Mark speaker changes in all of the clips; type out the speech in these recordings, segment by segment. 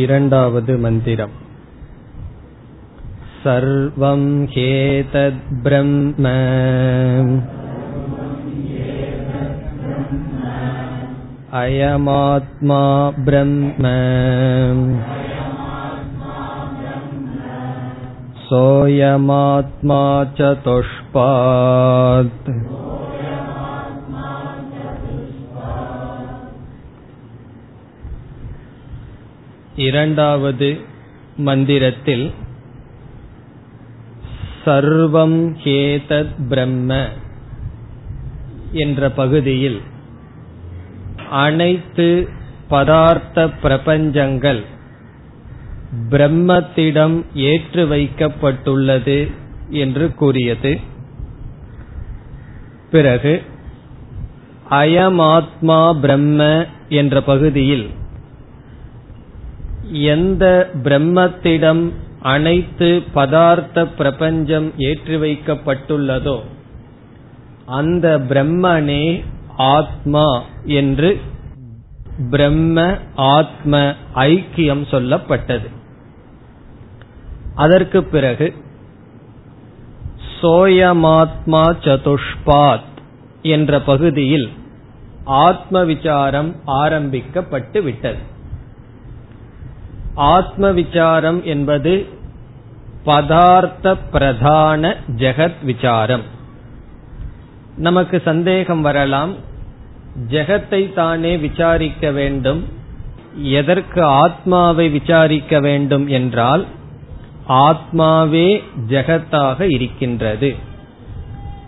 Speaker 1: இரண்டாவது मन्दिरम् सर्वं ह्येतद्ब्रह्म अयमात्मा ब्रह्म सोऽयमात्मा चतुष्पात् இரண்டாவது மந்திரத்தில் சர்வம் ஹேதத் பிரம்ம என்ற பகுதியில் அனைத்து பதார்த்த பிரபஞ்சங்கள் பிரம்மத்திடம் ஏற்று வைக்கப்பட்டுள்ளது என்று கூறியது. பிறகு அயமாத்மா பிரம்ம என்ற பகுதியில் எந்த பிரம்மத்திடம் அனைத்து பதார்த்த பிரபஞ்சம் ஏற்றி வைக்கப்பட்டுள்ளதோ அந்த பிரம்மனே ஆத்மா என்று பிரம்ம ஆத்ம ஐக்கியம் சொல்லப்பட்டது. அதற்கு பிறகு சோயமாத்மா சதுஷ்பாத் என்ற பகுதியில் ஆத்ம விசாரம் ஆரம்பிக்கப்பட்டு விட்டது ஆத்ம விசாரம் என்பது பதார்த்த பிரதான ஜெகத் விசாரம். நமக்கு சந்தேகம் வரலாம் ஜெகத்தை தானே விசாரிக்க வேண்டும் எதற்கு ஆத்மாவை விசாரிக்க வேண்டும் என்றால் ஆத்மாவே ஜெகத்தாக இருக்கின்றது.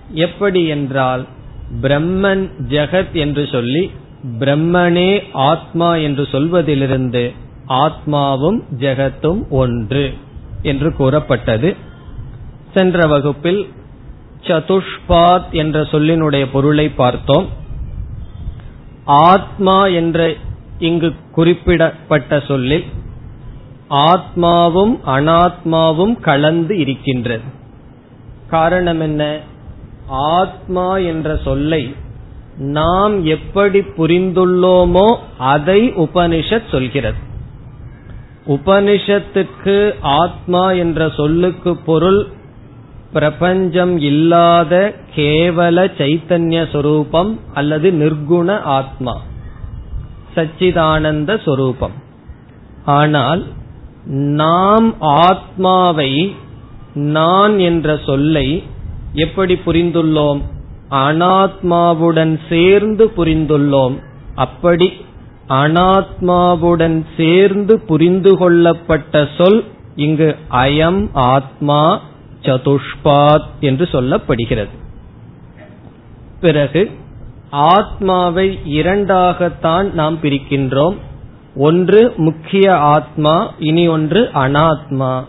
Speaker 1: எப்படி என்றால் பிரம்மன் ஜெகத் என்று சொல்லி பிரம்மனே ஆத்மா என்று சொல்வதிலிருந்து ஆத்மாவும் ஜெகத்தும் ஒன்று என்று கூறப்பட்டது. சென்ற வகுப்பில் சதுஷ்பாத் என்ற சொல்லினுடைய பொருளை பார்த்தோம். ஆத்மா என்ற இங்கு குறிப்பிடப்பட்ட சொல்லில் ஆத்மாவும் அனாத்மாவும் கலந்து இருக்கின்றது. காரணம் என்ன? ஆத்மா என்ற சொல்லை நாம் எப்படி புரிந்துள்ளோமோ அதை உபனிஷத் சொல்கிறது. உபனிஷத்துக்கு ஆத்மா என்ற சொல்லுக்கு பொருள் பிரபஞ்சம் இல்லாத கேவல சைத்தன்ய சொரூபம் அல்லது நிர்குண ஆத்மா. சச்சிதானந்த சொரூபம். ஆனால் நாம் ஆத்மாவை நான் என்ற சொல்லை எப்படி புரிந்துள்ளோம்? அனாத்மாவுடன் சேர்ந்து புரிந்துள்ளோம். அப்படி அனாத்மாவுடன் சேர்ந்து புரிந்து கொள்ளப்பட்ட சொல் இங்கு அயம் ஆத்மா சதுஷ்பாத் என்று சொல்லப்படுகிறது. பிறகு ஆத்மாவை இரண்டாகத்தான் நாம் பிரிக்கின்றோம். ஒன்று முக்கிய ஆத்மா இனி ஒன்று அனாத்மா.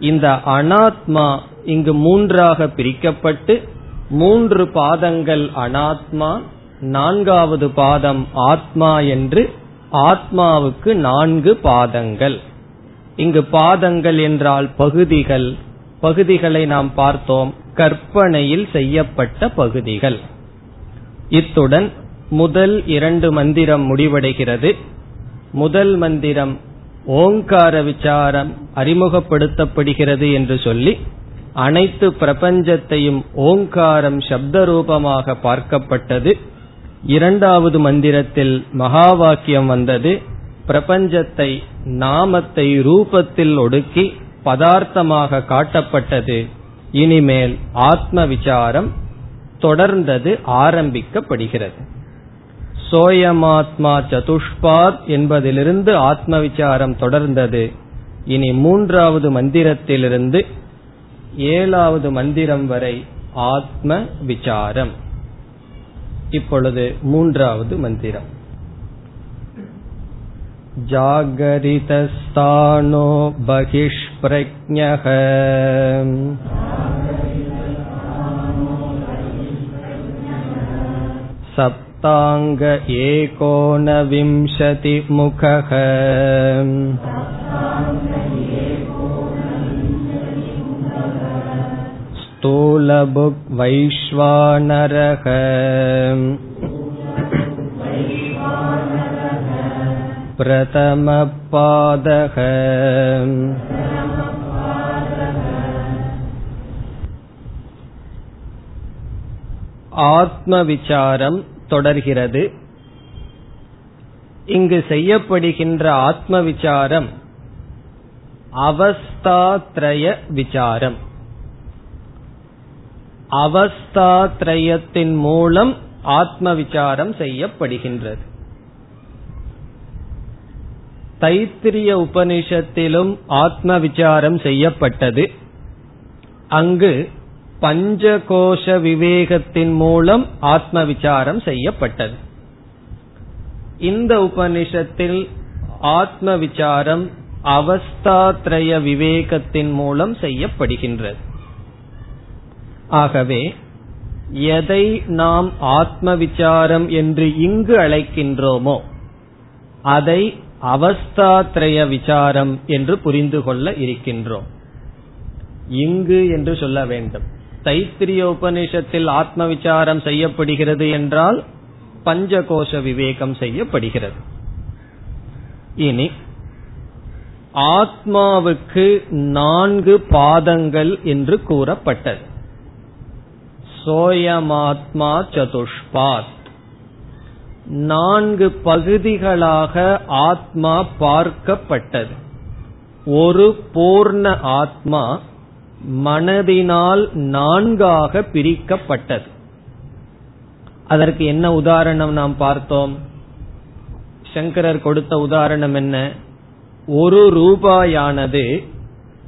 Speaker 1: இந்த அனாத்மா இங்கு மூன்றாக பிரிக்கப்பட்டு மூன்று பாதங்கள் அனாத்மா நான்காவது பாதம் ஆத்மா என்று ஆத்மாவுக்கு நான்கு பாதங்கள். இங்கு பாதங்கள் என்றால் பகுதிகள். பகுதிகளை நாம் பார்த்தோம். கற்பனையில் செய்யப்பட்ட பகுதிகள். இத்துடன் முதல் இரண்டு மந்திரம் முடிவடைகிறது. முதல் மந்திரம் ஓங்கார விசாரம் அறிமுகப்படுத்தப்படுகிறது என்று சொல்லி அனைத்து பிரபஞ்சத்தையும் ஓங்காரம் சப்த ரூபமாக பார்க்கப்பட்டது. இரண்டாவது மந்திரத்தில் மகா வாக்கியம் வந்தது. பிரபஞ்சத்தை நாமத்தை ரூபத்தில் ஒடுக்கி பதார்த்தமாக காட்டப்பட்டது. இனிமேல் ஆத்ம விசாரம் தொடர்ந்தது ஆரம்பிக்கப்படுகிறது. சோயமாத்மா சதுஷ்பாத் என்பதிலிருந்து ஆத்ம விசாரம் தொடர்ந்தது. இனி மூன்றாவது மந்திரத்திலிருந்து ஏழாவது மந்திரம் வரை ஆத்ம விசாரம் இப்பொழுது மூன்றாவது மந்திரம் जागरितस्थानो बहिष्प्रज्ञः सप्ताङ्ग एकोनविंशतिमुखः स्थूलभुक् वैश्वानरः प्रथमपादः ஆத்ம விசாரம் தொடர்கிறது இங்கு செய்யப்படுகின்ற ஆத்ம விசாரம் அவஸ்தாத்ரய விசாரம் அவஸ்தாத்ரயத்தின் மூலம் ஆத்ம விசாரம் செய்யப்படுகின்றது. தைத்திரிய உபனிஷத்திலும் ஆத்ம விசாரம் செய்யப்பட்டது. அங்கு பஞ்சகோஷ விவேகத்தின் மூலம் ஆத்ம விசாரம் செய்யப்பட்டது. இந்த உபனிஷத்தில் ஆத்ம விசாரம் அவஸ்தாத்ரய விவேகத்தின் மூலம் செய்யப்படுகின்றது. ஆகவே எதை நாம் ஆத்ம விசாரம் என்று இங்கு அழைக்கின்றோமோ அதை அவஸ்தாத்ரய விசாரம் என்று புரிந்து கொள்ள இருக்கின்றோம். இங்கு என்று சொல்ல வேண்டும். தைத்திரிய உபநிஷத்தில் ஆத்ம விசாரம் செய்யப்படுகிறது என்றால் பஞ்சகோஷ விவேகம் செய்யப்படுகிறது. இனி ஆத்மாவுக்கு நான்கு பாதங்கள் என்று கூறப்பட்டது. சோயமாத்மா சதுஷ்பாத். நான்கு பகுதிகளாக ஆத்மா பார்க்கப்பட்டது. ஒரு பூர்ண ஆத்மா மனதினால் நான்காக பிரிக்கப்பட்டது. அதற்கு என்ன உதாரணம் நாம் பார்த்தோம்? சங்கரர் கொடுத்த உதாரணம் என்ன? ஒரு ரூபாயானது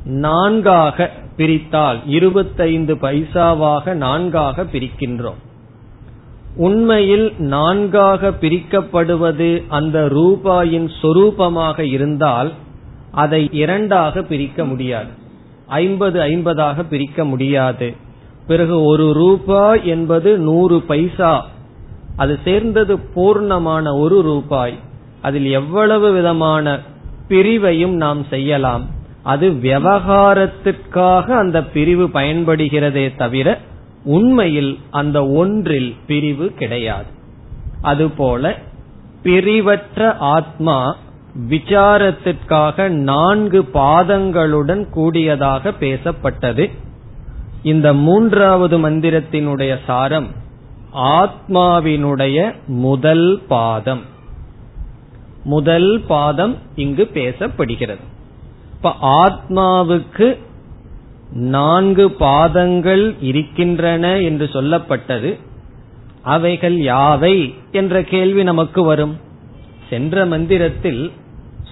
Speaker 1: நான்காக பிரித்தால் இருபத்தைந்து பைசாவாக நான்காக பிரிக்கின்றோம். உண்மையில் நான்காக பிரிக்கப்படுவது அந்த ரூபாயின் சொரூபமாக இருந்தால் அதை இரண்டாக பிரிக்க முடியாது. ஐம்பது ஐம்பதாக பிரிக்க முடியாது. பிறகு ஒரு ரூபாய் என்பது நூறு பைசா. அது சேர்ந்தது பூர்ணமான ஒரு ரூபாய். அதில் எவ்வளவு விதமான பிரிவையும் நாம் செய்யலாம். அது விவகாரத்திற்காக அந்த பிரிவு பயன்படுகிறதே தவிர உண்மையில் அந்த ஒன்றில் பிரிவு கிடையாது. அதுபோல பிரிவற்ற ஆத்மா விசாரத்திற்காக நான்கு பாதங்களுடன் கூடியதாக பேசப்பட்டது. இந்த மூன்றாவது மந்திரத்தினுடைய சாரம் ஆத்மாவினுடைய முதல் பாதம். முதல் பாதம் இங்கு பேசப்படுகிறது. இப்ப ஆத்மாவுக்கு நான்கு பாதங்கள் இருக்கின்றன என்று சொல்லப்பட்டது. அவைகள் யாவை என்ற கேள்வி நமக்கு வரும். சென்ற மந்திரத்தில்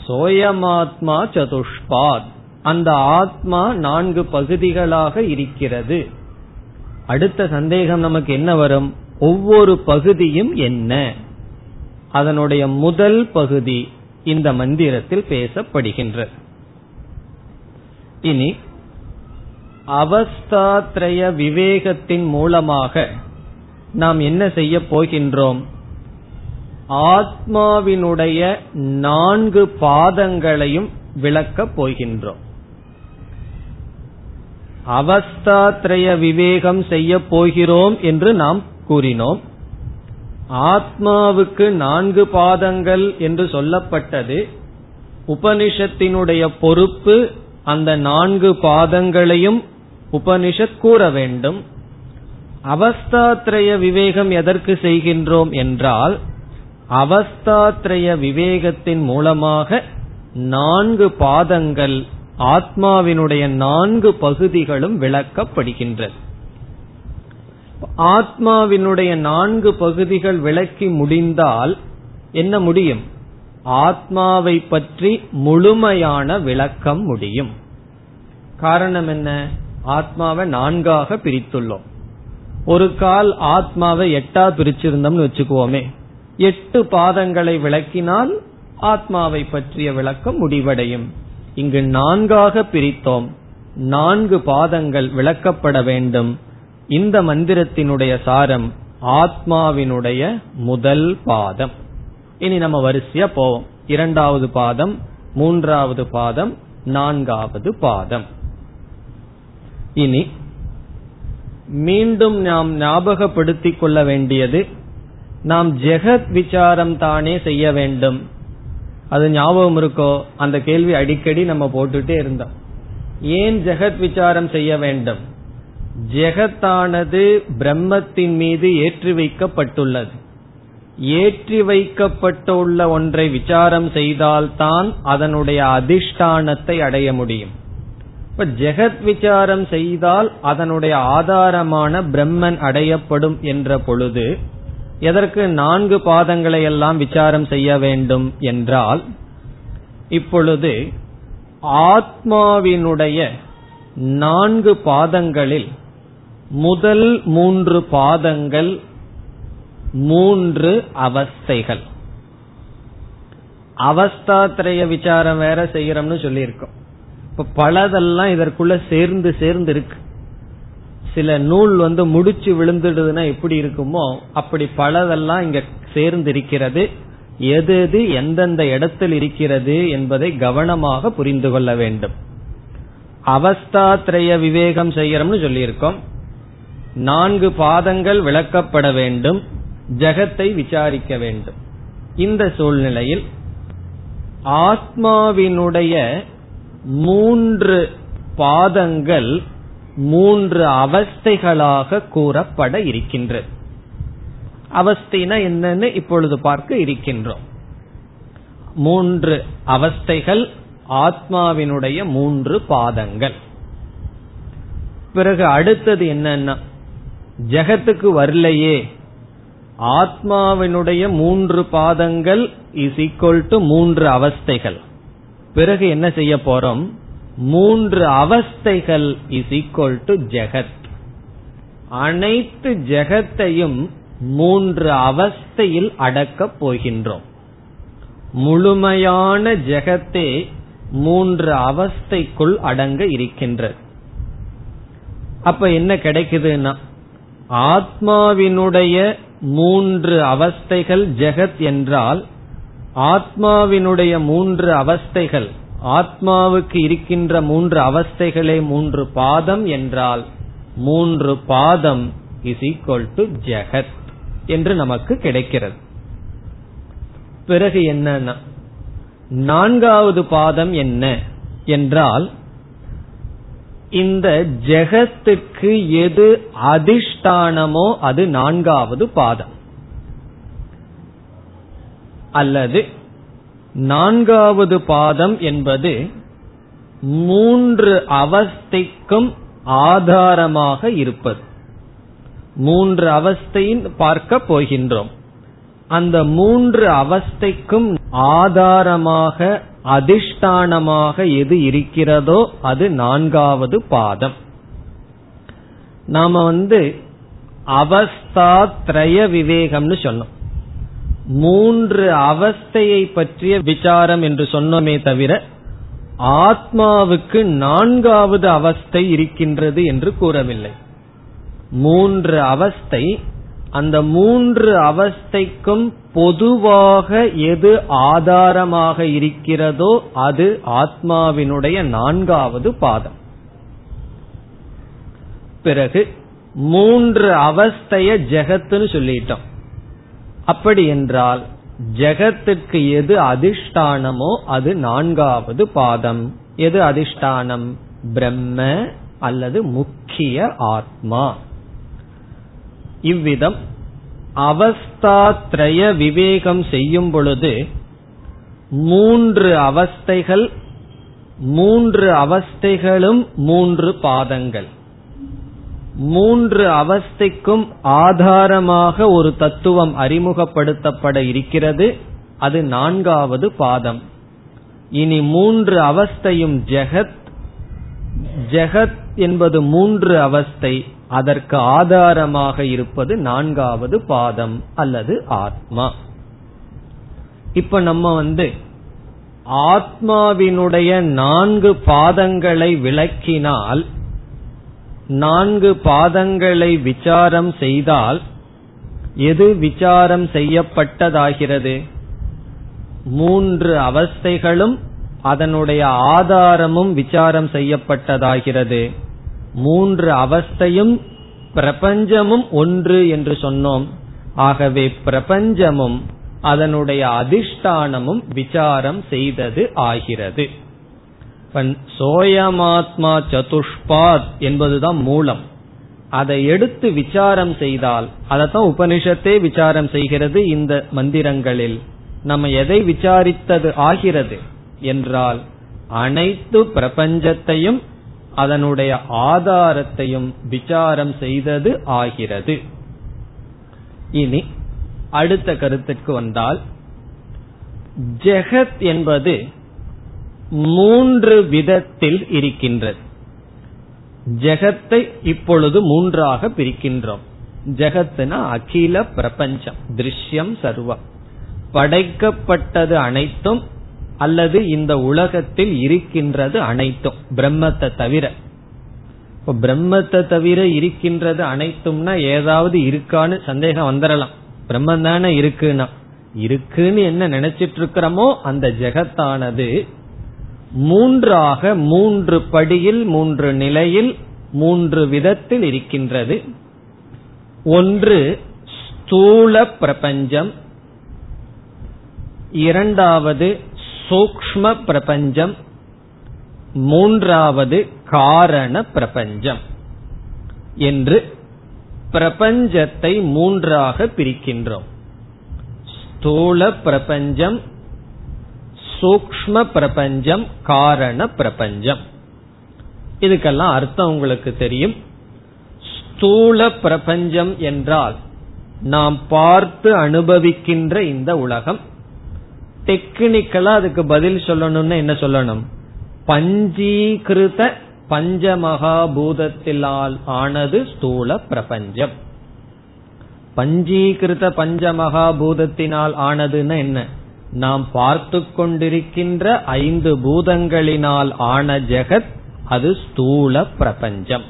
Speaker 1: சோயமாத்மா சதுஷ்பாத். அந்த ஆத்மா நான்கு பகுதிகளாக இருக்கிறது. அடுத்த சந்தேகம் நமக்கு என்ன வரும்? ஒவ்வொரு பகுதியும் என்ன? அதனுடைய முதல் பகுதி இந்த மந்திரத்தில் பேசப்படுகின்றது. இனி அவஸ்தாத்ரய விவேகத்தின் மூலமாக நாம் என்ன செய்ய போகின்றோம்? ஆத்மாவினுடைய நான்கு பாதங்களையும் விளக்கப் போகின்றோம். அவஸ்தாத்ரய விவேகம் செய்ய போகிறோம் என்று நாம் கூறினோம். ஆத்மாவுக்கு நான்கு பாதங்கள் என்று சொல்லப்பட்டது. உபனிஷத்தினுடைய பொறுப்பு அந்த நான்கு பாதங்களையும் உபனிஷத் கூற வேண்டும். அவஸ்தாத்ரய விவேகம் எதற்கு செய்கின்றோம் என்றால் அவஸ்தாத்ரய விவேகத்தின் மூலமாக நான்கு பாதங்கள் ஆத்மாவினுடைய நான்கு பகுதிகளும் விளக்கப்படுகின்றது. ஆத்மாவினுடைய நான்கு பகுதிகள் விளக்கி முடிந்தால் என்ன முடியும்? ஆத்மாவை பற்றி முழுமையான விளக்கம் முடியும். காரணம் என்ன? ஆத்மாவை நான்காக பிரித்துள்ளோம். ஒரு கால் ஆத்மாவை எட்டா பிரிச்சிருந்தோம்னு வச்சுக்குவோமே. எட்டு பாதங்களை விளக்கினால் ஆத்மாவை பற்றிய விளக்கம் முடிவடையும். இங்கு நான்காக பிரித்தோம். நான்கு பாதங்கள் விளக்கப்பட வேண்டும். இந்த மந்திரத்தினுடைய சாரம் ஆத்மாவினுடைய முதல் பாதம். இனி நம்ம வரிசையா போவோம். இரண்டாவது பாதம் மூன்றாவது பாதம் நான்காவது பாதம். இனி மீண்டும் நாம் ஞாபகப்படுத்திக் கொள்ள வேண்டியது நாம் ஜெகத் விசாரம் தானே செய்ய வேண்டும். அது ஞாபகம் இருக்கோ? அந்த கேள்வி அடிக்கடி நம்ம போட்டுட்டே இருந்தோம். ஏன் ஜெகத் விசாரம் செய்ய வேண்டும்? ஜெகத்தானது பிரம்மத்தின் மீது ஏற்றி வைக்கப்பட்டுள்ளது. ஏற்றி வைக்கப்பட்டுள்ள ஒன்றை விசாரம் செய்தால்தான் அதனுடைய அதிஷ்டானத்தை அடைய முடியும். இப்ப ஜெகத் விசாரம் செய்தால் அதனுடைய ஆதாரமான பிரம்மன் அடையப்படும் என்ற பொழுது எதற்கு நான்கு பாதங்களை எல்லாம் விசாரம் செய்ய வேண்டும் என்றால் இப்பொழுது ஆத்மாவினுடைய நான்கு பாதங்களில் முதல் மூன்று பாதங்கள் மூன்று அவஸ்தைகள். அவஸ்தாத்திரைய விசாரம் வேற செய்யறோம்னு சொல்லியிருக்கோம். இப்ப பலதெல்லாம் இதற்குள்ள சேர்ந்து சேர்ந்து இருக்கு. சில நூல் வந்து முடிச்சு விழுந்துடுதுன்னா எப்படி இருக்குமோ அப்படி பலதெல்லாம் இங்க சேர்ந்து இருக்கிறது எது எது எந்தெந்த இடத்தில் இருக்கிறது என்பதை கவனமாக புரிந்து கொள்ள வேண்டும். அவஸ்தாத்திரைய விவேகம் செய்யறோம்னு சொல்லியிருக்கோம். நான்கு பாதங்கள் விளக்கப்பட வேண்டும். ஜெகத்தை விசாரிக்க வேண்டும். இந்த சூழ்நிலையில் ஆத்மாவினுடைய மூன்று பாதங்கள் மூன்று அவஸ்தைகளாக கூறப்பட இருக்கின்றது அவஸ்தைனா என்னன்னு இப்பொழுது பார்க்க இருக்கின்றோம். மூன்று அவஸ்தைகள் ஆத்மாவினுடைய மூன்று பாதங்கள். பிறகு அடுத்தது என்னன்னா ஜெகத்துக்கு வரலையே ஆத்மாவினுடைய மூன்று பாதங்கள் இஸ் ஈக்வல் டு மூன்று அவஸ்தைகள். பிறகு என்ன செய்ய போறோம்? மூன்று அவஸ்தைகள் இஸ் ஈக்வல் டு ஜெகத். அனைத்து ஜெகத்தையும் மூன்று அவஸ்தையில் அடக்கப் போகின்றோம். முழுமையான ஜெகத்தே மூன்று அவஸ்தைக்குள் அடங்க இருக்கின்றது. அப்ப என்ன கிடைக்குதுன்னா ஆத்மாவினுடைய மூன்று அவஸ்தைகள் ஜெகத் என்றால் ஆத்மாவினுடைய மூன்று அவஸ்தைகள் ஆத்மாவுக்கு இருக்கின்ற மூன்று அவஸ்தைகளே மூன்று பாதம் என்றால் மூன்று பாதம் இஸ் ஈக்வல் டு ஜெகத் என்று நமக்கு கிடைக்கிறது. பிறகு என்னன்னா நான்காவது பாதம் என்ன என்றால் இந்த ஜெகத்துக்கு எது அதிஷ்டானமோ அது நான்காவது பாதம். அல்லது நான்காவது பாதம் என்பது மூன்று அவஸ்தைக்கும் ஆதாரமாக இருப்பது. மூன்று அவஸ்தையின் பார்க்க போகின்றோம். அந்த மூன்று அவஸ்தைக்கும் ஆதாரமாக அதிஷ்டானமாக எது இருக்கிறதோ அது நான்காவது பாதம். நாம வந்து அவஸ்தா திரய விவேகம்னு சொன்னோம். மூன்று அவஸ்தையை பற்றிய விசாரம் என்று சொன்னோமே தவிர ஆத்மாவுக்கு நான்காவது அவஸ்தை இருக்கின்றது என்று கூறவில்லை. மூன்று அவஸ்தை அந்த மூன்று அவஸ்தைக்கும் பொதுவாக எது ஆதாரமாக இருக்கிறதோ அது ஆத்மாவினுடைய நான்காவது பாதம். பிறகு மூன்று அவஸ்தைய ஜெகத்துன்னு சொல்லிட்டோம். அப்படி என்றால் ஜெகத்துக்கு எது அதிஷ்டானமோ அது நான்காவது பாதம். எது அதிஷ்டானம்? பிரம்ம அல்லது முக்கிய ஆத்மா. இவ்விதம் அவஸ்தாத்ரய விவேகம் செய்யும் பொழுது மூன்று அவஸ்தைகள் மூன்று அவஸ்தைகளும் மூன்று பாதங்கள். மூன்று அவஸ்தைக்கும் ஆதாரமாக ஒரு தத்துவம் அறிமுகப்படுத்தப்பட இருக்கிறது. அது நான்காவது பாதம். இனி மூன்று அவஸ்தையும் ஜெகத். ஜெகத் என்பது மூன்று அவஸ்தை. அதற்கு ஆதாரமாக இருப்பது நான்காவது பாதம் அல்லது ஆத்மா. இப்ப நம்ம வந்து ஆத்மாவினுடைய நான்கு பாதங்களை விளக்கினால் நான்கு பாதங்களை விசாரம் செய்தால் எது விசாரம் செய்யப்பட்டதாகிறது? மூன்று அவஸ்தைகளும் அதனுடைய ஆதாரமும் விசாரம் செய்யப்பட்டதாகிறது. மூன்று அவஸ்தையும் பிரபஞ்சமும் ஒன்று என்று சொன்னோம். ஆகவே பிரபஞ்சமும் அதனுடைய அதிஷ்டானமும் விசாரம் செய்தது ஆகிறது. சோயமாத்மா சதுஷ்பாத் என்பதுதான் மூலம். அதை எடுத்து விசாரம் செய்தால் அதைத்தான் உபனிஷத்தே விசாரம் செய்கிறது இந்த மந்திரங்களில். நம்ம எதை விசாரித்தது ஆகிறது? என்றால் அனைத்து பிரபஞ்சத்தையும் அதனுடைய ஆதாரத்தையும் விசாரம் செய்தது ஆகிறது. இனி அடுத்த கருத்துக்கு வந்தால் ஜெகத் என்பது மூன்று விதத்தில் இருக்கின்றது. ஜெகத்தை இப்பொழுது மூன்றாக பிரிக்கின்றோம். ஜெகத்னா அகில பிரபஞ்சம் திருஷ்யம் சர்வம். படைக்கப்பட்டது அனைத்தும் அல்லது இந்த உலகத்தில் இருக்கின்றது அனைத்தும் பிரம்மத்தை தவிர. இப்போ பிரம்மத்தை தவிர இருக்கின்றது அனைத்தும்னா ஏதாவது இருக்கான்னு சந்தேகம் வந்துடலாம் பிரம்மம் தானே இருக்குன்னா. இருக்குன்னு என்ன நினைச்சிட்டு இருக்கிறோமோ அந்த ஜெகத்தானது மூன்றாக மூன்று படியில் மூன்று நிலையில் மூன்று விதத்தில் இருக்கின்றது. ஒன்று ஸ்தூல பிரபஞ்சம். இரண்டாவது சூக்ம பிரபஞ்சம். மூன்றாவது காரண பிரபஞ்சம். என்று பிரபஞ்சத்தை மூன்றாக பிரிக்கின்றோம். ஸ்தூல பிரபஞ்சம் சூக்ம பிரபஞ்சம் காரண பிரபஞ்சம். இதுக்கெல்லாம் அர்த்தம் உங்களுக்கு தெரியும். ஸ்தூல பிரபஞ்சம் என்றால் நாம் பார்த்து அனுபவிக்கின்ற இந்த உலகம். டெக்னிக்கலா அதுக்கு பதில் சொல்லணும்னு என்ன சொல்லணும்? பஞ்சீகிருத பஞ்சமகாபூதத்திலால் ஆனது ஸ்தூல பிரபஞ்சம். பஞ்சீகிருத பஞ்சமகாபூதத்தினால் ஆனதுன்னா என்ன? நாம் பார்த்து கொண்டிருக்கின்ற ஐந்து பூதங்களினால் ஆன ஜெகத் அது ஸ்தூல பிரபஞ்சம்.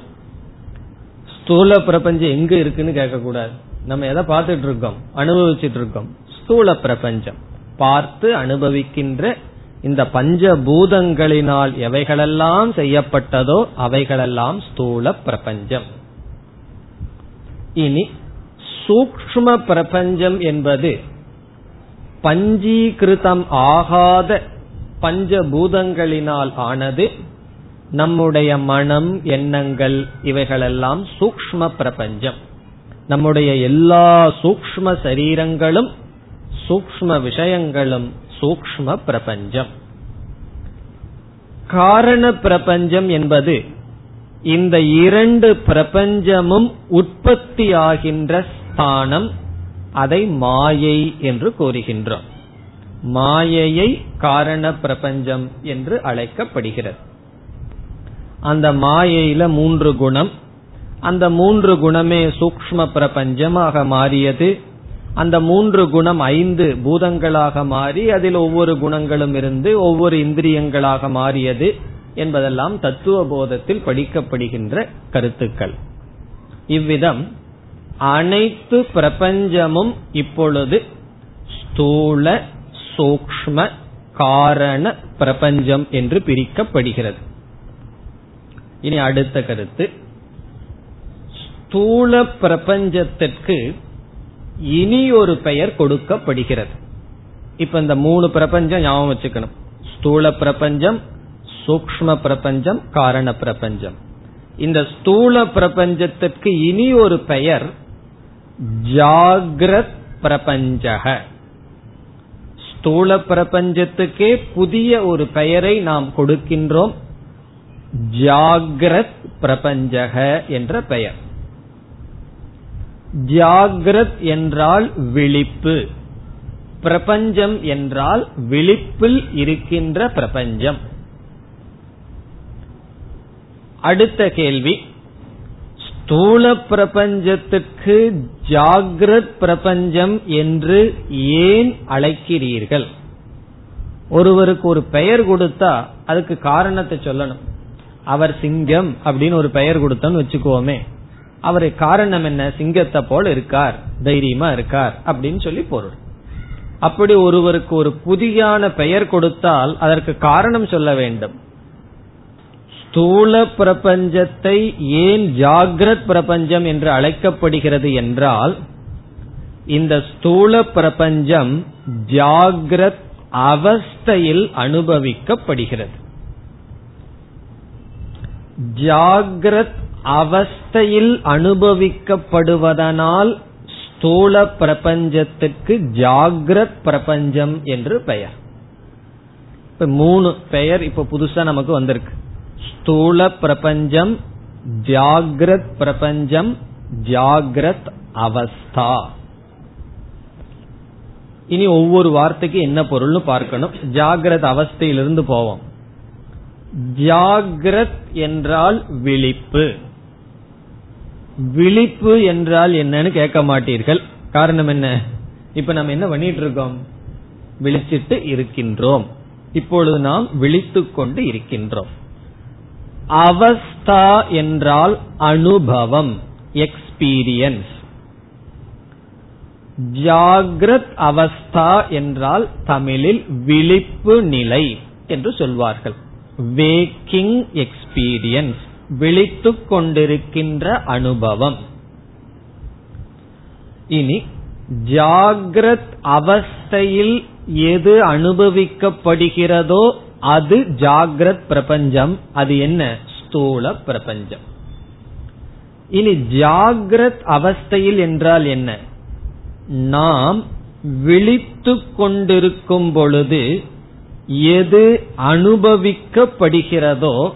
Speaker 1: ஸ்தூல பிரபஞ்சம் எங்க இருக்குன்னு கேட்க கூடாது நம்ம எதை பார்த்துட்டு இருக்கோம்? அனுபவிச்சுட்டு இருக்கோம். ஸ்தூல பிரபஞ்சம். பார்த்து அனுபவிக்கின்ற இந்த பஞ்ச பூதங்களினால் எவைகளெல்லாம் செய்யப்பட்டதோ அவைகளெல்லாம் ஸ்தூல பிரபஞ்சம். இனி சூக்ம பிரபஞ்சம் என்பது பஞ்சீகிருதம் ஆகாத பஞ்சபூதங்களினால் ஆனது நம்முடைய மனம் எண்ணங்கள் இவைகளெல்லாம் சூக்ம பிரபஞ்சம். நம்முடைய எல்லா சூக்ம சரீரங்களும் சூக்ம விஷயங்களும் சூக்ம பிரபஞ்சம். காரண பிரபஞ்சம் என்பது இந்த இரண்டு பிரபஞ்சமும் உற்பத்தியாகின்ற ஸ்தானம் அதை மாயை என்று கூறுகின்றோம். மாயையை காரண பிரபஞ்சம் என்று அழைக்கப்படுகிறது. அந்த மாயையில மூன்று குணம். அந்த மூன்று குணமே சூக்ம பிரபஞ்சமாக மாறியது. அந்த மூன்று குணம் ஐந்து பூதங்களாக மாறி அதில் ஒவ்வொரு குணங்களும் இருந்து ஒவ்வொரு இந்திரியங்களாக மாறியது என்பதெல்லாம் தத்துவ போதத்தில் படிக்கப்படுகின்ற கருத்துக்கள். இவ்விதம் அனைத்து பிரபஞ்சமும் இப்பொழுது ஸ்தூல சூக்ம காரண பிரபஞ்சம் என்று பிரிக்கப்படுகிறது. இனி அடுத்த கருத்து. ஸ்தூல பிரபஞ்சத்திற்கு இனி ஒரு பெயர் கொடுக்கப்படுகிறது. இப்ப இந்த மூணு பிரபஞ்சம் ஞாபகம் வச்சுக்கணும். ஸ்தூல பிரபஞ்சம் சூக்ம பிரபஞ்சம் காரண பிரபஞ்சம். இந்த ஸ்தூல பிரபஞ்சத்திற்கு இனி ஒரு பெயர் ஜாகிரத் பிரபஞ்சக. ஸ்தூல பிரபஞ்சத்துக்கே புதிய ஒரு பெயரை நாம் கொடுக்கின்றோம். ஜாகிரத் பிரபஞ்சக என்ற பெயர். ஜாகிரத் என்றால் விழிப்பு. பிரபஞ்சம் என்றால் விழிப்பில் இருக்கின்ற பிரபஞ்சம். அடுத்த கேள்வி. ஸ்தூல பிரபஞ்சத்துக்கு ஜாகிரத் பிரபஞ்சம் என்று ஏன் அழைக்கிறீர்கள்? ஒருவருக்கு ஒரு பெயர் கொடுத்தா அதுக்கு காரணத்தை சொல்லணும். அவர் சிங்கம் அப்படின்னு ஒரு பெயர் கொடுத்தோன்னு வச்சுக்கோமே. அவரு காரணம் என்ன? சிங்கத்தை போல இருக்கார் தைரியமா இருக்கார் அப்படின்னு சொல்லி பொருள். அப்படி ஒருவருக்கு ஒரு புதியான பெயர் கொடுத்தால் அதற்கு காரணம் சொல்ல வேண்டும். ஸ்தூல பிரபஞ்சத்தை ஏன் ஜாகிரத் பிரபஞ்சம் என்று அழைக்கப்படுகிறது என்றால் இந்த ஸ்தூல பிரபஞ்சம் ஜாகிரத் அவஸ்தையில் அனுபவிக்கப்படுகிறது. ஜாகிரத் அவஸ்தையில் அனுபவிக்கப்படுவதனால் ஸ்தூல பிரபஞ்சத்துக்கு ஜாகிரத் பிரபஞ்சம் என்று பெயர். இப்ப மூணு பெயர் இப்ப புதுசா நமக்கு வந்திருக்கு. ஸ்தூல பிரபஞ்சம் ஜாகிரத் பிரபஞ்சம் ஜாகிரத் அவஸ்தா. இனி ஒவ்வொரு வார்த்தைக்கு என்ன பொருள்னு பார்க்கணும். ஜாகிரத் அவஸ்தையிலிருந்து போவோம். ஜாகிரத் என்றால் விழிப்பு. விழிப்பு என்றால் என்னன்னு கேட்க மாட்டீர்கள். காரணம் என்ன? இப்ப நம்ம என்ன பண்ணிட்டு இருக்கோம்? விழிச்சிட்டு இருக்கின்றோம். இப்பொழுது நாம் விழித்து கொண்டு இருக்கின்றோம். அவஸ்தா என்றால் அனுபவம் எக்ஸ்பீரியன்ஸ் ஜாகிரத் அவஸ்தா என்றால் தமிழில் விழிப்பு நிலை என்று சொல்வார்கள். வேக்கிங் எக்ஸ்பீரியன்ஸ் விழித்துக் கொண்டிருக்கின்ற அனுபவம். இனி ஜாகிரத் அவஸ்தையில் எது அனுபவிக்கப்படுகிறதோ அது ஜாகிரத் பிரபஞ்சம். அது என்ன? ஸ்தூல பிரபஞ்சம். இனி ஜாகிரத் அவஸ்தையில் என்றால் என்ன? நாம் விழித்து கொண்டிருக்கும் பொழுது எது அனுபவிக்கப்படுகிறதோ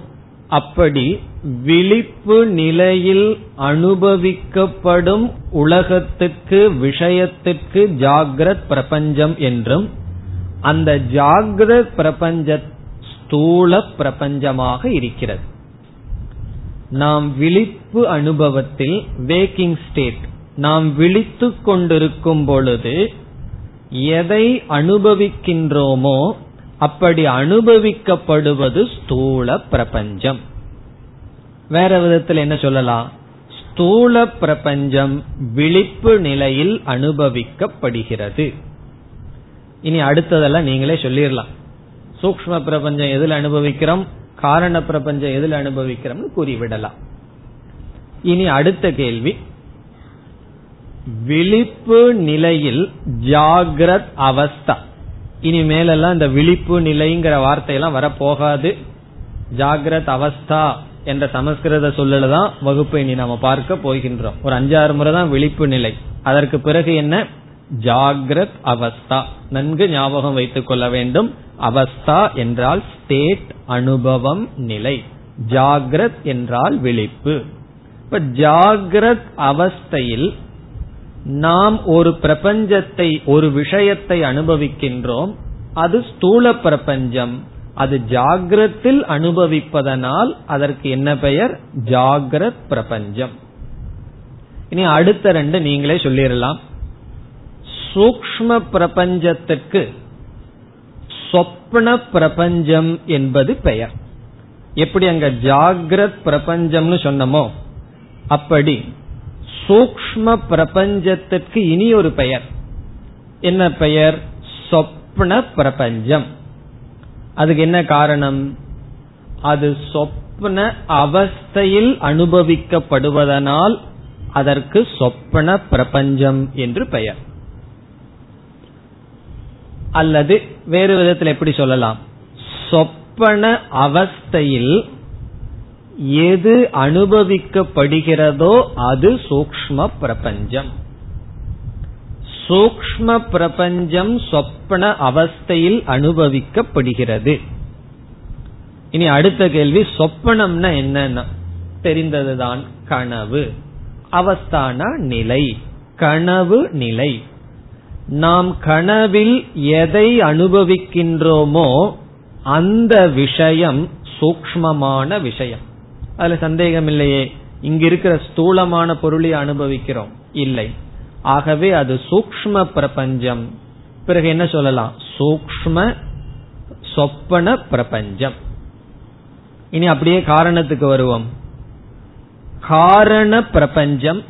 Speaker 1: அப்படி விழிப்பு நிலையில் அனுபவிக்கப்படும் உலகத்துக்கு விஷயத்துக்கு ஜாகிரத் பிரபஞ்சம் என்றும் அந்த ஜாகிரத் பிரபஞ்ச ஸ்தூல பிரபஞ்சமாக இருக்கிறது. நாம் விழிப்பு அனுபவத்தில் வேக்கிங் ஸ்டேட் நாம் விழித்துக் கொண்டிருக்கும் பொழுது எதை அனுபவிக்கின்றோமோ அப்படி அனுபவிக்கப்படுவது ஸ்தூல பிரபஞ்சம். வேற விதத்தில் என்ன சொல்லலாம்? ஸ்தூல பிரபஞ்சம் விழிப்பு நிலையில் அனுபவிக்கப்படுகிறது. இனி அடுத்ததெல்லாம் நீங்களே சொல்லிடலாம். சூக்ம பிரபஞ்சம் எதில் அனுபவிக்கிறோம்? காரண பிரபஞ்சம் எதில் அனுபவிக்கிறோம்னு கூறிவிடலாம். இனி அடுத்த கேள்வி. விழிப்பு நிலையில் ஜாகிரத் அவஸ்தா. இனி மேலெல்லாம் இந்த விழிப்பு நிலைங்கிற வார்த்தையெல்லாம் வரப்போகாது. ஜாகிரத் அவஸ்தா என்ற சமஸ்கிருத சொல்லல தான் வகுப்பை இனி நாம பார்க்க போகின்றோம். ஒரு அஞ்சாறு முறை தான் விழிப்பு நிலை. அதற்கு பிறகு என்ன? ஜாகிரத் அவஸ்தா. நன்கு ஞாபகம் வைத்துக் கொள்ள வேண்டும். அவஸ்தா என்றால் ஸ்டேட் அனுபவம் நிலை. ஜாகிரத் என்றால் விழிப்பு. இப்ப ஜாகிரத் அவஸ்தையில் நாம் ஒரு பிரபஞ்சத்தை ஒரு விஷயத்தை அனுபவிக்கின்றோம். அது ஸ்தூல பிரபஞ்சம். அது ஜாகிரத்தில் அனுபவிப்பதனால் அதற்கு என்ன பெயர்? ஜாகிரத் பிரபஞ்சம். இனி அடுத்த ரெண்டு நீங்களே சொல்லிடலாம். சூக்ம பிரபஞ்சத்திற்கு சொப்ன பிரபஞ்சம் என்பது பெயர். எப்படி அங்க ஜாகிரத் பிரபஞ்சம்னு சொன்னமோ அப்படி சூக்ம பிரபஞ்சத்திற்கு இனி ஒரு பெயர். என்ன பெயர்? சொப்ன பிரபஞ்சம். அதுக்கு என்ன காரணம்? அது சொப்ன அவஸ்தையில் அனுபவிக்கப்படுவதனால் அதற்கு சொப்பன பிரபஞ்சம் என்று பெயர். அல்லது வேறு விதத்தில் எப்படி சொல்லலாம்? சொப்பன அவஸ்தையில் எது அனுபவிக்கப்படுகிறதோ அது சூக்ம பிரபஞ்சம். சூக்ம பிரபஞ்சம் சொப்பன அவஸ்தையில் அனுபவிக்கப்படுகிறது. இனி அடுத்த கேள்வி சொப்பனம்னா என்னன்னா தெரிந்ததுதான் கனவு அவஸ்தான நிலை கனவு நிலை. நாம் கனவில் எதை அனுபவிக்கின்றோமோ அந்த விஷயம் சூக்மமான விஷயம். அதுல சந்தேகம் இல்லையே இங்க இருக்கிற ஸ்தூலமான பொருளை அனுபவிக்கிறோம். இல்லை. ஆகவே அது சூக்ம பிரபஞ்சம். பிறகு என்ன சொல்லலாம்? சூக்ம சொப்பன பிரபஞ்சம். இனி அப்படியே காரணத்துக்கு வருவோம். காரண பிரபஞ்சம்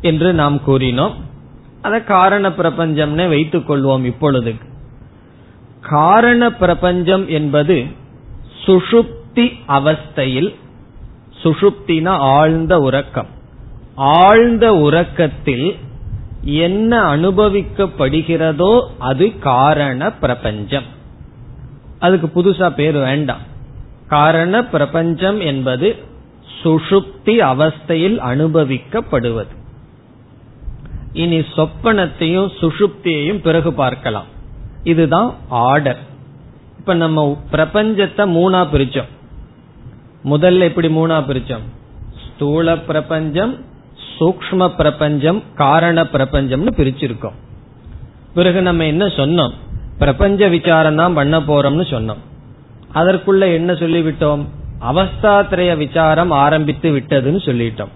Speaker 1: என்று நாம் கூறினோம். அத காரண பிரபஞ்சம்னு வைத்துக் கொள்வோம் இப்பொழுது. காரண பிரபஞ்சம் என்பது சுஷுப்தி அவஸ்தையில் சுஷுப்தினா ஆழ்ந்த உறக்கம். ஆழ்ந்த உறக்கத்தில் என்ன அனுபவிக்கப்படுகிறதோ அது காரண பிரபஞ்சம். அதுக்கு புதுசா பேர் வேண்டாம். காரண பிரபஞ்சம் என்பது சுஷுப்தி அவஸ்தையில் அனுபவிக்கப்படுவது. இனி சொப்பனத்தையும் சுஷுப்தியையும் பிறகு பார்க்கலாம். இதுதான் ஆர்டர். இப்ப நம்ம பிரபஞ்சத்தை மூணா பிரிச்சோம். முதல்ல எப்படி மூணா பிரிச்சோம்? ஸ்தூல பிரபஞ்சம் சூக்ம பிரபஞ்சம் காரண பிரபஞ்சம்னு பிரிச்சிருக்கோம். பிறகு நம்ம என்ன சொன்னோம்? பிரபஞ்ச விசாரம் தான் பண்ண போறோம்னு சொன்னோம். அதற்குள்ள என்ன சொல்லிவிட்டோம்? அவஸ்தாத்திரைய விசாரம் ஆரம்பித்து விட்டதுன்னு சொல்லிட்டோம்.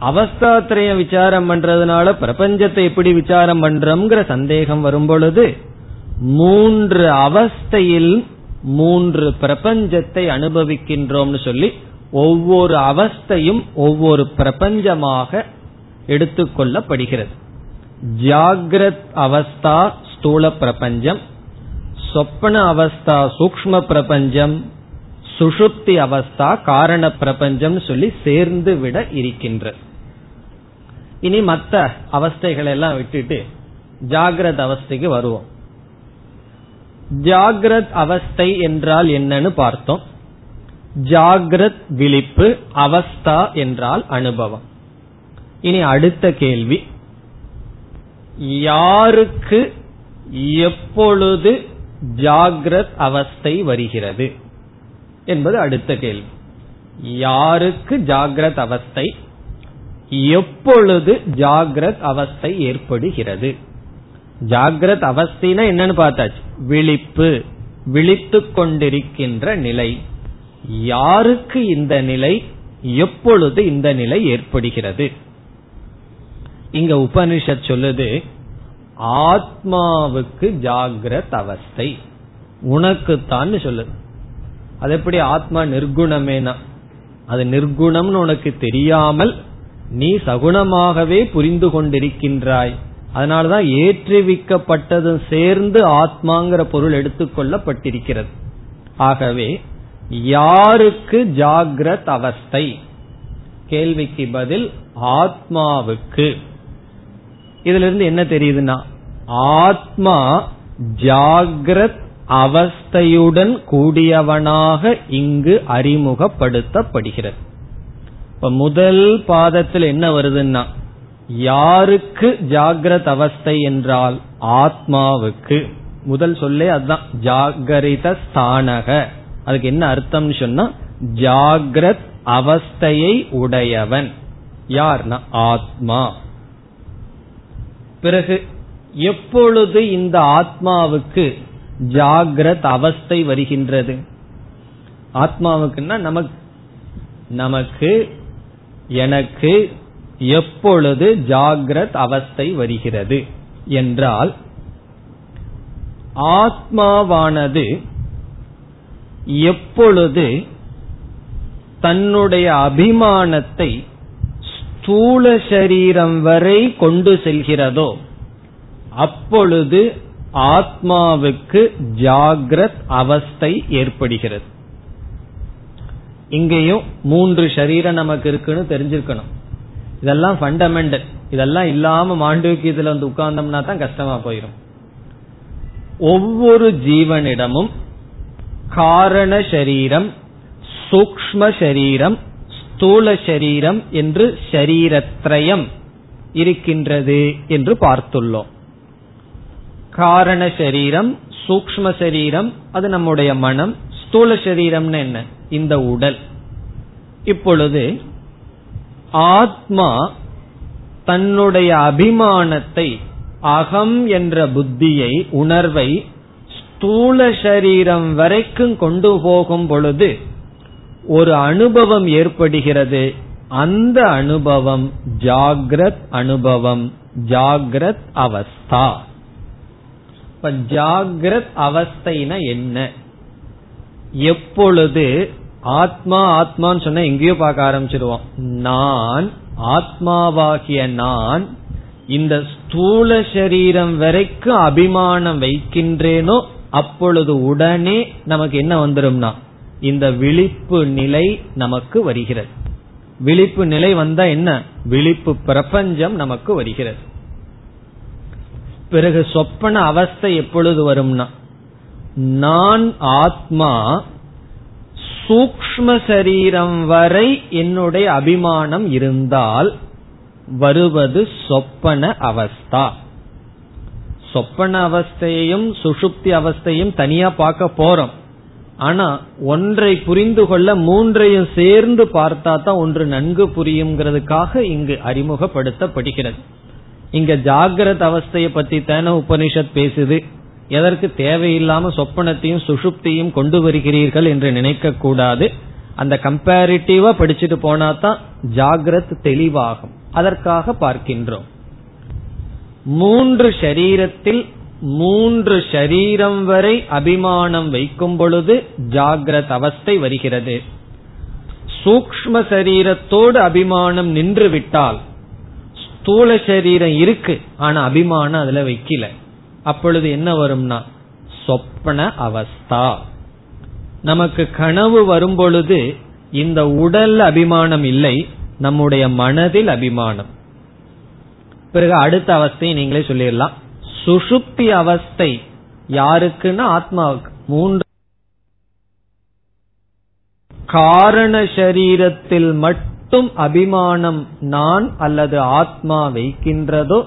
Speaker 1: அவஸ்தாத்திரைய விசாரம் பண்றதுனால பிரபஞ்சத்தை எப்படி விசாரம் பண்றோம்ங்கிற சந்தேகம் வரும் பொழுது மூன்று அவஸ்தையில் மூன்று பிரபஞ்சத்தை அனுபவிக்கின்றோம்னு சொல்லி ஒவ்வொரு அவஸ்தையும் ஒவ்வொரு பிரபஞ்சமாக எடுத்துக்கொள்ளப்படுகிறது. ஜாகிரத் அவஸ்தா ஸ்தூல பிரபஞ்சம் சொப்பன அவஸ்தா சூக்ம பிரபஞ்சம் சுஷுப்தி அவஸ்தா காரண பிரபஞ்சம் சொல்லி சேர்ந்து விட இருக்கின்ற இனி மற்ற அவஸ்தைகள் எல்லாம் விட்டுட்டு ஜாகிரத அவஸ்தைக்கு வருவோம். ஜாகிரத் அவஸ்தை என்றால் என்னன்னு பார்த்தோம். ஜாகிரத் விழிப்பு அவஸ்தா என்றால் அனுபவம். இனி அடுத்த கேள்வி. யாருக்கு எப்பொழுது ஜாகிரத் அவஸ்தை வருகிறது? என்பது அடுத்த கேள்வி. யாருக்கு ஜாகிரத் அவஸ்தை? எப்பொழுது ஜாகிரத் அவஸ்தை ஏற்படுகிறது? ஜாகிரத் அவஸ்தினா என்னன்னு பார்த்தாச்சு? விழிப்பு விழித்து கொண்டிருக்கின்ற நிலை. யாருக்கு இந்த நிலை? எப்பொழுது இந்த நிலை ஏற்படுகிறது? இங்க உபனிஷத் சொல்லுது ஆத்மாவுக்கு ஜாகிரத் அவஸ்தை. உனக்குத்தான் சொல்லுது. அது எப்படி ஆத்மா நிர்குணமேனா? அது நிர்குணம்னு உனக்கு தெரியாமல் நீ சகுணமாகவே புரிந்து கொண்டிருக்கின்றாய். அதனாலதான் ஏற்றுவிக்கப்பட்டதும் சேர்ந்து ஆத்மாங்கிற பொருள் எடுத்துக்கொள்ளப்பட்டிருக்கிறது ஆகவே யாருக்கு ஜாகிரத் அவஸ்தை? கேள்விக்கு பதில் ஆத்மாவுக்கு. இதுல இருந்து என்ன தெரியுதுன்னா ஆத்மா ஜாகிரத் அவஸ்தையுடன் கூடியவனாக இங்கு அறிமுகப்படுத்தப்படுகிறது. இப்ப முதல் பாதத்தில் என்ன வருதுன்னா யாருக்கு ஜாகிரத அவஸ்தை என்றால் ஆத்மாவுக்கு? முதல் சொல்லே அதுதான் ஜாகரித ஸ்தானக. அதுக்கு என்ன அர்த்தம்னு சொன்னா ஜாகிரத் அவஸ்தையை உடையவன். யார்னா? ஆத்மா. பிறகு எப்பொழுது இந்த ஆத்மாவுக்கு ஜாகிரத் அவஸ்தை வருகின்றது? ஆத்மாவுக்குன்னா நமக்கு நமக்கு எனக்கு எப்பொழுது ஜாகிரத் அவஸ்தை வருகிறது என்றால் ஆத்மாவானது எப்பொழுது தன்னுடைய அபிமானத்தை ஸ்தூல சரீரம் வரை கொண்டு செல்கிறதோ அப்பொழுது ஆத்மாவுக்கு ஜாகிரத் அவஸ்தை ஏற்படுகிறது. இங்கேயும் மூன்று சரீரம் நமக்கு இருக்குன்னு தெரிஞ்சிருக்கணும். இதெல்லாம் ஃபண்டமெண்டல் இதெல்லாம் இல்லாம மாண்டூக்கியத்துல வந்து உட்கார்ந்தோம்னா தான் கஷ்டமா போயிடும் ஒவ்வொரு ஜீவனிடமும் காரண சரீரம் சூக்ம சரீரம் ஸ்தூல சரீரம் என்று ஷரீரத்ரயம் இருக்கின்றது என்று பார்த்துள்ளோம். காரண சரீரம் சூக்ம சரீரம் அது நம்முடைய மனம். ஸ்தூல சரீரம்னு என்ன? இந்த உடல். இப்பொழுது ஆத்மா தன்னுடைய அபிமானத்தை அகம் என்ற புத்தியை உணர்வை ஸ்தூல சரீரம் வரைக்கும் கொண்டு போகும் பொழுது ஒரு அனுபவம் ஏற்படுகிறது. அந்த அனுபவம் ஜாகிரத் அனுபவம் ஜாகிரத் அவஸ்தா. இப்ப ஜாகிரத் அவஸ்தைனா என்ன? எப்பொழுது ஆத்மா ஆத்மான்னு சொன்னா எங்கேயோ பார்க்க ஆரம்பிச்சிருவோம். நான் ஆத்மாவாகிய நான் இந்த ஸ்தூல சரீரம் வரைக்கும் அபிமானம் வைக்கின்றேனோ அப்பொழுது உடனே நமக்கு என்ன வந்துடும்னா இந்த விழிப்பு நிலை நமக்கு வருகிறது. விழிப்பு நிலை வந்தா என்ன? விழிப்பு பிரபஞ்சம் நமக்கு வருகிறது. பிறகு சொப்பன அவஸ்தை எப்பொழுது வரும்னா நான் ஆத்மா சூக்ம சரீரம் வரை என்னுடைய அபிமானம் இருந்தால் வருவது சொப்பன அவஸ்தா. சொப்பன அவஸ்தையையும் சுஷுப்தி அவஸ்தையும் தனியா பார்க்க போறோம். ஆனா ஒன்றை புரிந்து கொள்ள மூன்றையும் சேர்ந்து பார்த்தா தான் ஒன்று நன்கு புரியுங்கிறதுக்காக இங்கு அறிமுகப்படுத்தப்படுகிறது. இங்க ஜாகிரத அவஸ்தையை பத்தி தானே உபனிஷத் பேசுது. எதற்கு தேவையில்லாம சொப்பனத்தையும் சுஷுப்தியும் கொண்டு வருகிறீர்கள் என்று நினைக்க கூடாது. அந்த கம்பேரிட்டிவா படிச்சுட்டு போனா தான் ஜாகிரத் தெளிவாகும். அதற்காக பார்க்கின்றோம். மூன்று ஷரீரத்தில் மூன்று ஷரீரம் வரை அபிமானம் வைக்கும் பொழுது ஜாகிரத் அவஸ்தை வருகிறது. சூக்ம சரீரத்தோடு அபிமானம் நின்று விட்டால் ஸ்தூல சரீரம் இருக்கு ஆனா அபிமானம் அதுல வைக்கல. அப்பொழுது என்ன வரும்னா? சொப்பன அவஸ்தா. நமக்கு கனவு வரும் பொழுது இந்த உடல் அபிமானம் இல்லை நம்முடைய மனதில் அபிமானம். பிறகு அடுத்த அவஸ்தையை நீங்களே சொல்லிடலாம். சுஷுப்தி அவஸ்தை யாருக்குன்னா ஆத்மாவுக்கு. மூன்று காரண சரீரத்தில் மட்டும் அபிமானம் நான் அல்லது ஆத்மா வைக்கின்றதோ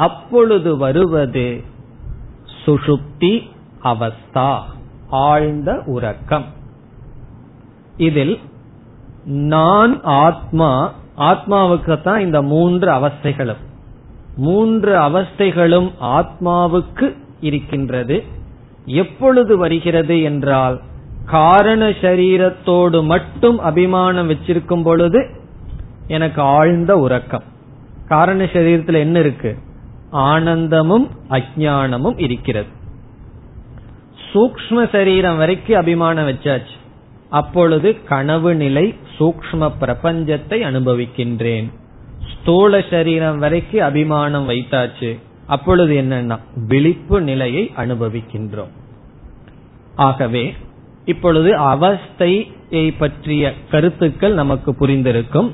Speaker 1: அப்பொழுது வருவது சுஷுப்தி அவஸ்தா ஆழ்ந்த உறக்கம். இதில் நான் ஆத்மா ஆத்மாவுக்கு தான் இந்த மூன்று அவஸ்தைகளும். மூன்று அவஸ்தைகளும் ஆத்மாவுக்கு இருக்கின்றது. எப்பொழுது வருகிறது என்றால் காரண சரீரத்தோடு மட்டும் அபிமானம் வச்சிருக்கும் பொழுது எனக்கு ஆழ்ந்த உறக்கம். காரண சரீரத்தில் என்ன இருக்கு? ஆனந்தமும் அஜானமும் இருக்கிறது. சூக்ம சரீரம் வரைக்கும் அபிமானம் வச்சாச்சு. அப்பொழுது கனவு நிலை சூக்ம பிரபஞ்சத்தை அனுபவிக்கின்றேன். ஸ்தூல சரீரம் வரைக்கும் அபிமானம் வைத்தாச்சு. அப்பொழுது என்னன்னா விழிப்பு நிலையை அனுபவிக்கின்றோம். ஆகவே இப்பொழுது அவஸ்தையை பற்றிய கருத்துக்கள் நமக்கு புரிந்திருக்கும்.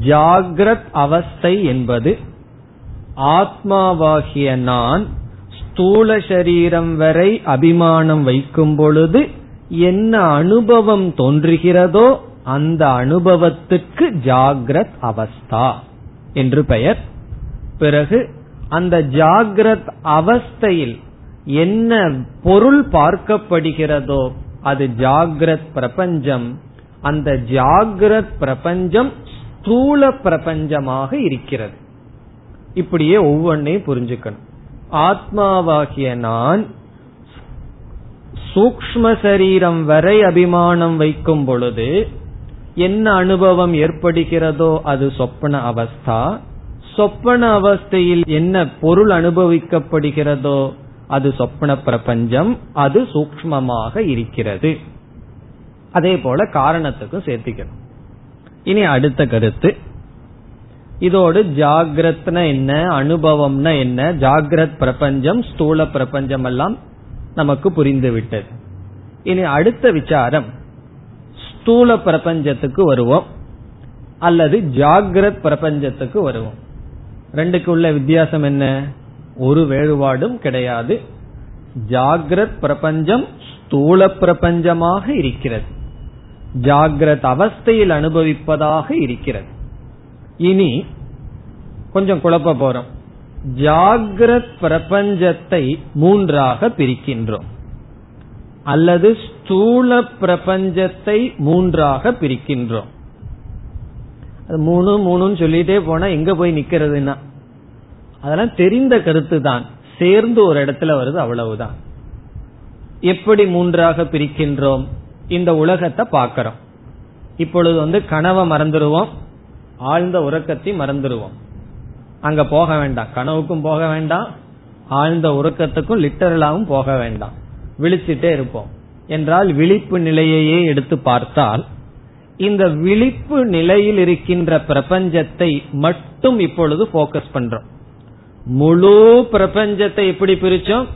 Speaker 1: ஜாகிரத் அவஸ்தை என்பது ஆத்மாவாகிய நான் ஸ்தூல சரீரம் வரை அபிமானம் வைக்கும் பொழுது என்ன அனுபவம் தோன்றுகிறதோ அந்த அனுபவத்துக்கு ஜாகிரத் அவஸ்தா என்று பெயர். பிறகு அந்த ஜாகிரத் அவஸ்தையில் என்ன பொருள் பார்க்கப்படுகிறதோ அது ஜாகிரத் பிரபஞ்சம். அந்த ஜாகிரத் பிரபஞ்சம் ஸ்தூல பிரபஞ்சமாக இருக்கிறது. இப்படியே ஒவ்வொன்னையும் புரிஞ்சுக்கணும். ஆத்மாவாகிய நான் சூக்ம சரீரம் வரை அபிமானம் வைக்கும் பொழுது என்ன அனுபவம் ஏற்படுகிறதோ அது சொப்பன அவஸ்தா. சொப்பன அவஸ்தையில் என்ன பொருள் அனுபவிக்கப்படுகிறதோ அது சொப்பன பிரபஞ்சம் அது சூக்மமாக இருக்கிறது. அதே போல காரணத்துக்கும் சேர்த்திக்கணும். இனி அடுத்த கருத்து. இதோடு ஜாகிரத்னா என்ன அனுபவம்னா என்ன ஜாகிரத் பிரபஞ்சம் ஸ்தூல பிரபஞ்சம் எல்லாம் நமக்கு புரிந்துவிட்டது. இனி அடுத்த விசாரம் ஸ்தூல பிரபஞ்சத்துக்கு வருவோம் அல்லது ஜாகிரத் பிரபஞ்சத்துக்கு வருவோம். ரெண்டுக்கு உள்ள வித்தியாசம் என்ன? ஒரு வேறுபாடும் கிடையாது. ஜாகிரத் பிரபஞ்சம் ஸ்தூல பிரபஞ்சமாக இருக்கிறது. ஜாகிரத் அவஸ்தையில் அனுபவிப்பதாக இருக்கிறது. இனி கொஞ்சம் குழப்ப போறோம். ஜாகிரத் பிரபஞ்சத்தை மூன்றாக பிரிக்கின்றோம். அல்லது ஸ்தூல பிரபஞ்சத்தை மூன்றாக பிரிக்கின்றோம். மூணு மூணுன்னு சொல்லிட்டே போனா எங்க போய் நிக்கிறதுன்னா? அதெல்லாம் தெரிந்த கருத்து தான் சேர்ந்து ஒரு இடத்துல வருது அவ்வளவுதான். எப்படி மூன்றாக பிரிக்கின்றோம்? இந்த உலகத்தை பார்க்கிறோம். இப்பொழுது வந்து கனவை மறந்துடுவோம். ஆழ்ந்த உறக்கத்தை மறந்துடுவோம் அங்க போக வேண்டாம். கனவுக்கும் போக வேண்டாம். ஆழ்ந்த உறக்கத்துக்கும் லிட்டரலாவும் போக வேண்டாம். விழிச்சிட்டே இருப்போம். என்றால் விழிப்பு நிலையையே எடுத்து பார்த்தால் இந்த விழிப்பு நிலையில் இருக்கின்ற பிரபஞ்சத்தை மட்டும் இப்பொழுது போக்கஸ் பண்றோம். முழு பிரபஞ்சத்தை எப்படி பிரிச்சோம்?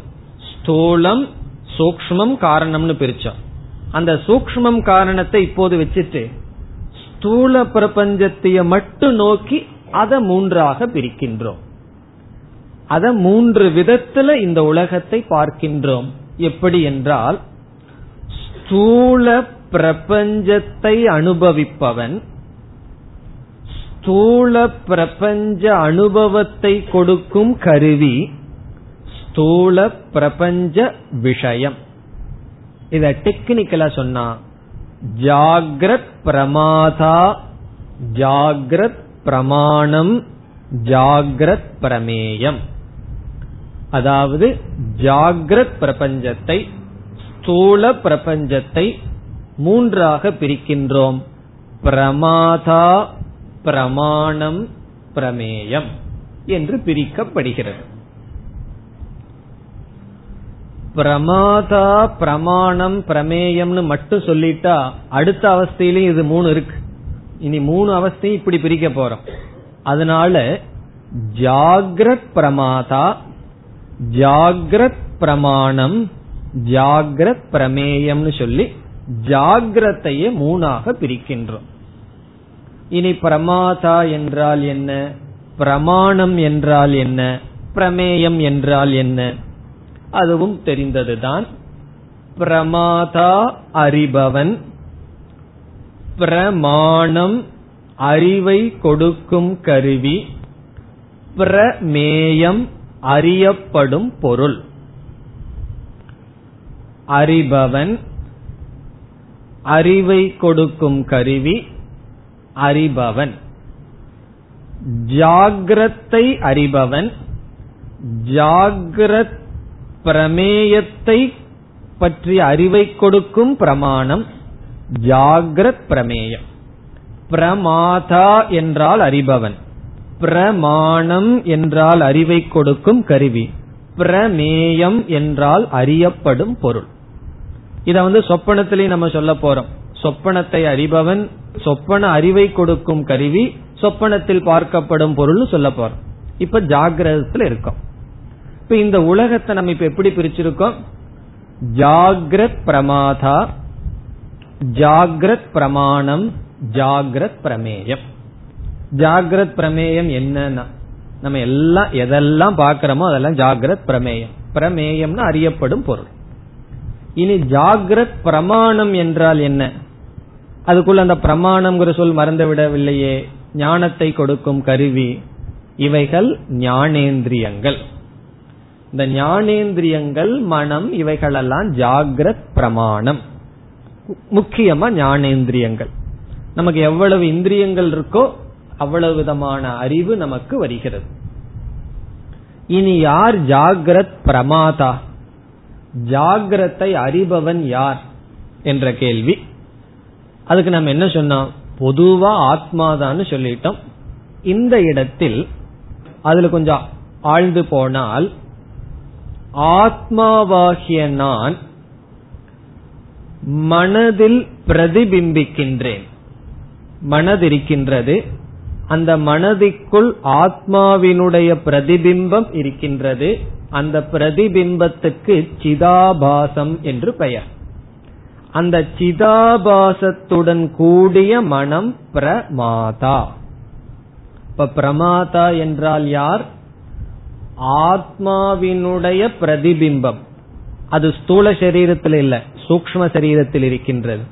Speaker 1: ஸ்தூலம் சூக்மம் காரணம்னு பிரிச்சோம். அந்த சூக்மம் காரணத்தை இப்போது வச்சுட்டு ஸ்தூல பிரபஞ்சத்தைய மட்டும் நோக்கி அதை மூன்றாக பிரிக்கின்றோம். அத மூன்று விதத்துல இந்த உலகத்தை பார்க்கின்றோம். எப்படி என்றால் ஸ்தூல பிரபஞ்சத்தை அனுபவிப்பவன் ஸ்தூல பிரபஞ்ச அனுபவத்தை கொடுக்கும் கருவி ஸ்தூல பிரபஞ்ச விஷயம். இத டெக்னிக்கலா சொன்னா ஜாகிரத் பிரமாதா ஜாகிரத் பிரமாணம் ஜாகிரத் பிரமேயம். அதாவது ஜாகிரத் பிரபஞ்சத்தை ஸ்தூல பிரபஞ்சத்தை மூன்றாக பிரிக்கின்றோம். பிரமாதா பிரமாணம் பிரமேயம் என்று பிரிக்கப்படுகிறது. பிரமாதா பிரமாணம் பிரமேயம்னு மட்டும் சொல்லிட்டா அடுத்த அவஸ்தையிலும் இது மூணு இருக்கு. இனி மூணு அவஸ்தையும் இப்படி பிரிக்க போறோம். அதனால ஜாகிரத் பிரமாதா ஜாகிரத் பிரமாணம் ஜாகிரத் பிரமேயம்னு சொல்லி ஜாகிரத்தையே மூணாக பிரிக்கின்றோம். இனி பிரமாதா என்றால் என்ன? பிரமாணம் என்றால் என்ன? பிரமேயம் என்றால் என்ன? அதுவும் தெரிந்ததுதான். பிரமாதா அறிபவன். பிரமாணம் அறிவை கொடுக்கும் கருவி. பிரமேயம் அறியப்படும் பொருள். அறிபவன் அறிவை கொடுக்கும் கருவி. அறிபவன். ஜாகிரத்தை அறிபவன். ஜாகிரத் பிரமேயத்தை பற்றிய அறிவை கொடுக்கும் பிரமாணம் ஜாகிரத் பிரமேயம். பிரமாதா என்றால் அறிபவன். பிரமாணம் என்றால் அறிவை கொடுக்கும் கருவி. பிரமேயம் என்றால் அறியப்படும் பொருள். இத வந்து சொப்பனத்திலேயே நம்ம சொல்ல போறோம். சொப்பனத்தை அறிபவன் சொப்பன அறிவை கொடுக்கும் கருவி சொப்பனத்தில் பார்க்கப்படும் பொருள் சொல்ல போறோம். இப்ப ஜாகிரதத்துல இருக்கும். இப்ப இந்த உலகத்தை நம்ம இப்ப எப்படி பிரிச்சிருக்கோம்? ஜாகிரத் பிரமாதா ஜாகிரத் பிரமாணம் ஜாகிரத் பிரமேயம். ஜாகிரத் பிரமேயம் என்னன்னா நம்ம எல்லாம் எதெல்லாம் பாக்கிறோமோ அதெல்லாம் ஜாகிரத் பிரமேயம். பிரமேயம்னு அறியப்படும் பொருள். இனி ஜாகிரத் பிரமாணம் என்றால் என்ன? அதுக்குள்ள அந்த பிரமாணம்ங்கிற சொல் மறந்து விடவில்லையே ஞானத்தை கொடுக்கும் கருவி. இவைகள் ஞானேந்திரியங்கள். இந்த ஞானேந்திரியங்கள் மனம் இவைகளெல்லாம் ஜாகிரத் பிரமாணம். முக்கியமா ஞானேந்திரியங்கள். நமக்கு எவ்வளவு இந்திரியங்கள் இருக்கோ அவ்வளவு விதமான அறிவு நமக்கு வருகிறது. இனி யார் ஜாகிரத் பிரமாதா? ஜாகிரத்தை அறிபவன் யார்? என்ற கேள்வி. அதுக்கு நம்ம என்ன சொன்னோம்? பொதுவா ஆத்மாதான்னு சொல்லிட்டோம். இந்த இடத்தில் அதுல கொஞ்சம் ஆழ்ந்து போனால் ஆத்மாவாகிய நான் மனதில் பிரதிபிம்பிக்கின்றேன். மனதிருக்கின்றது. அந்த மனதிற்குள் ஆத்மாவினுடைய பிரதிபிம்பம் இருக்கின்றது. அந்த பிரதிபிம்பத்துக்கு சிதாபாசம் என்று பெயர். அந்த சிதாபாசத்துடன் கூடிய மனம் பிரமாதா. இப்ப பிரமாதா என்றால் யார்? ஆத்மாவினுடைய பிரதிபிம்பம். அது ஸ்தூல சரீரத்தில் இல்ல சூக்ம சரீரத்தில் இருக்கின்றது.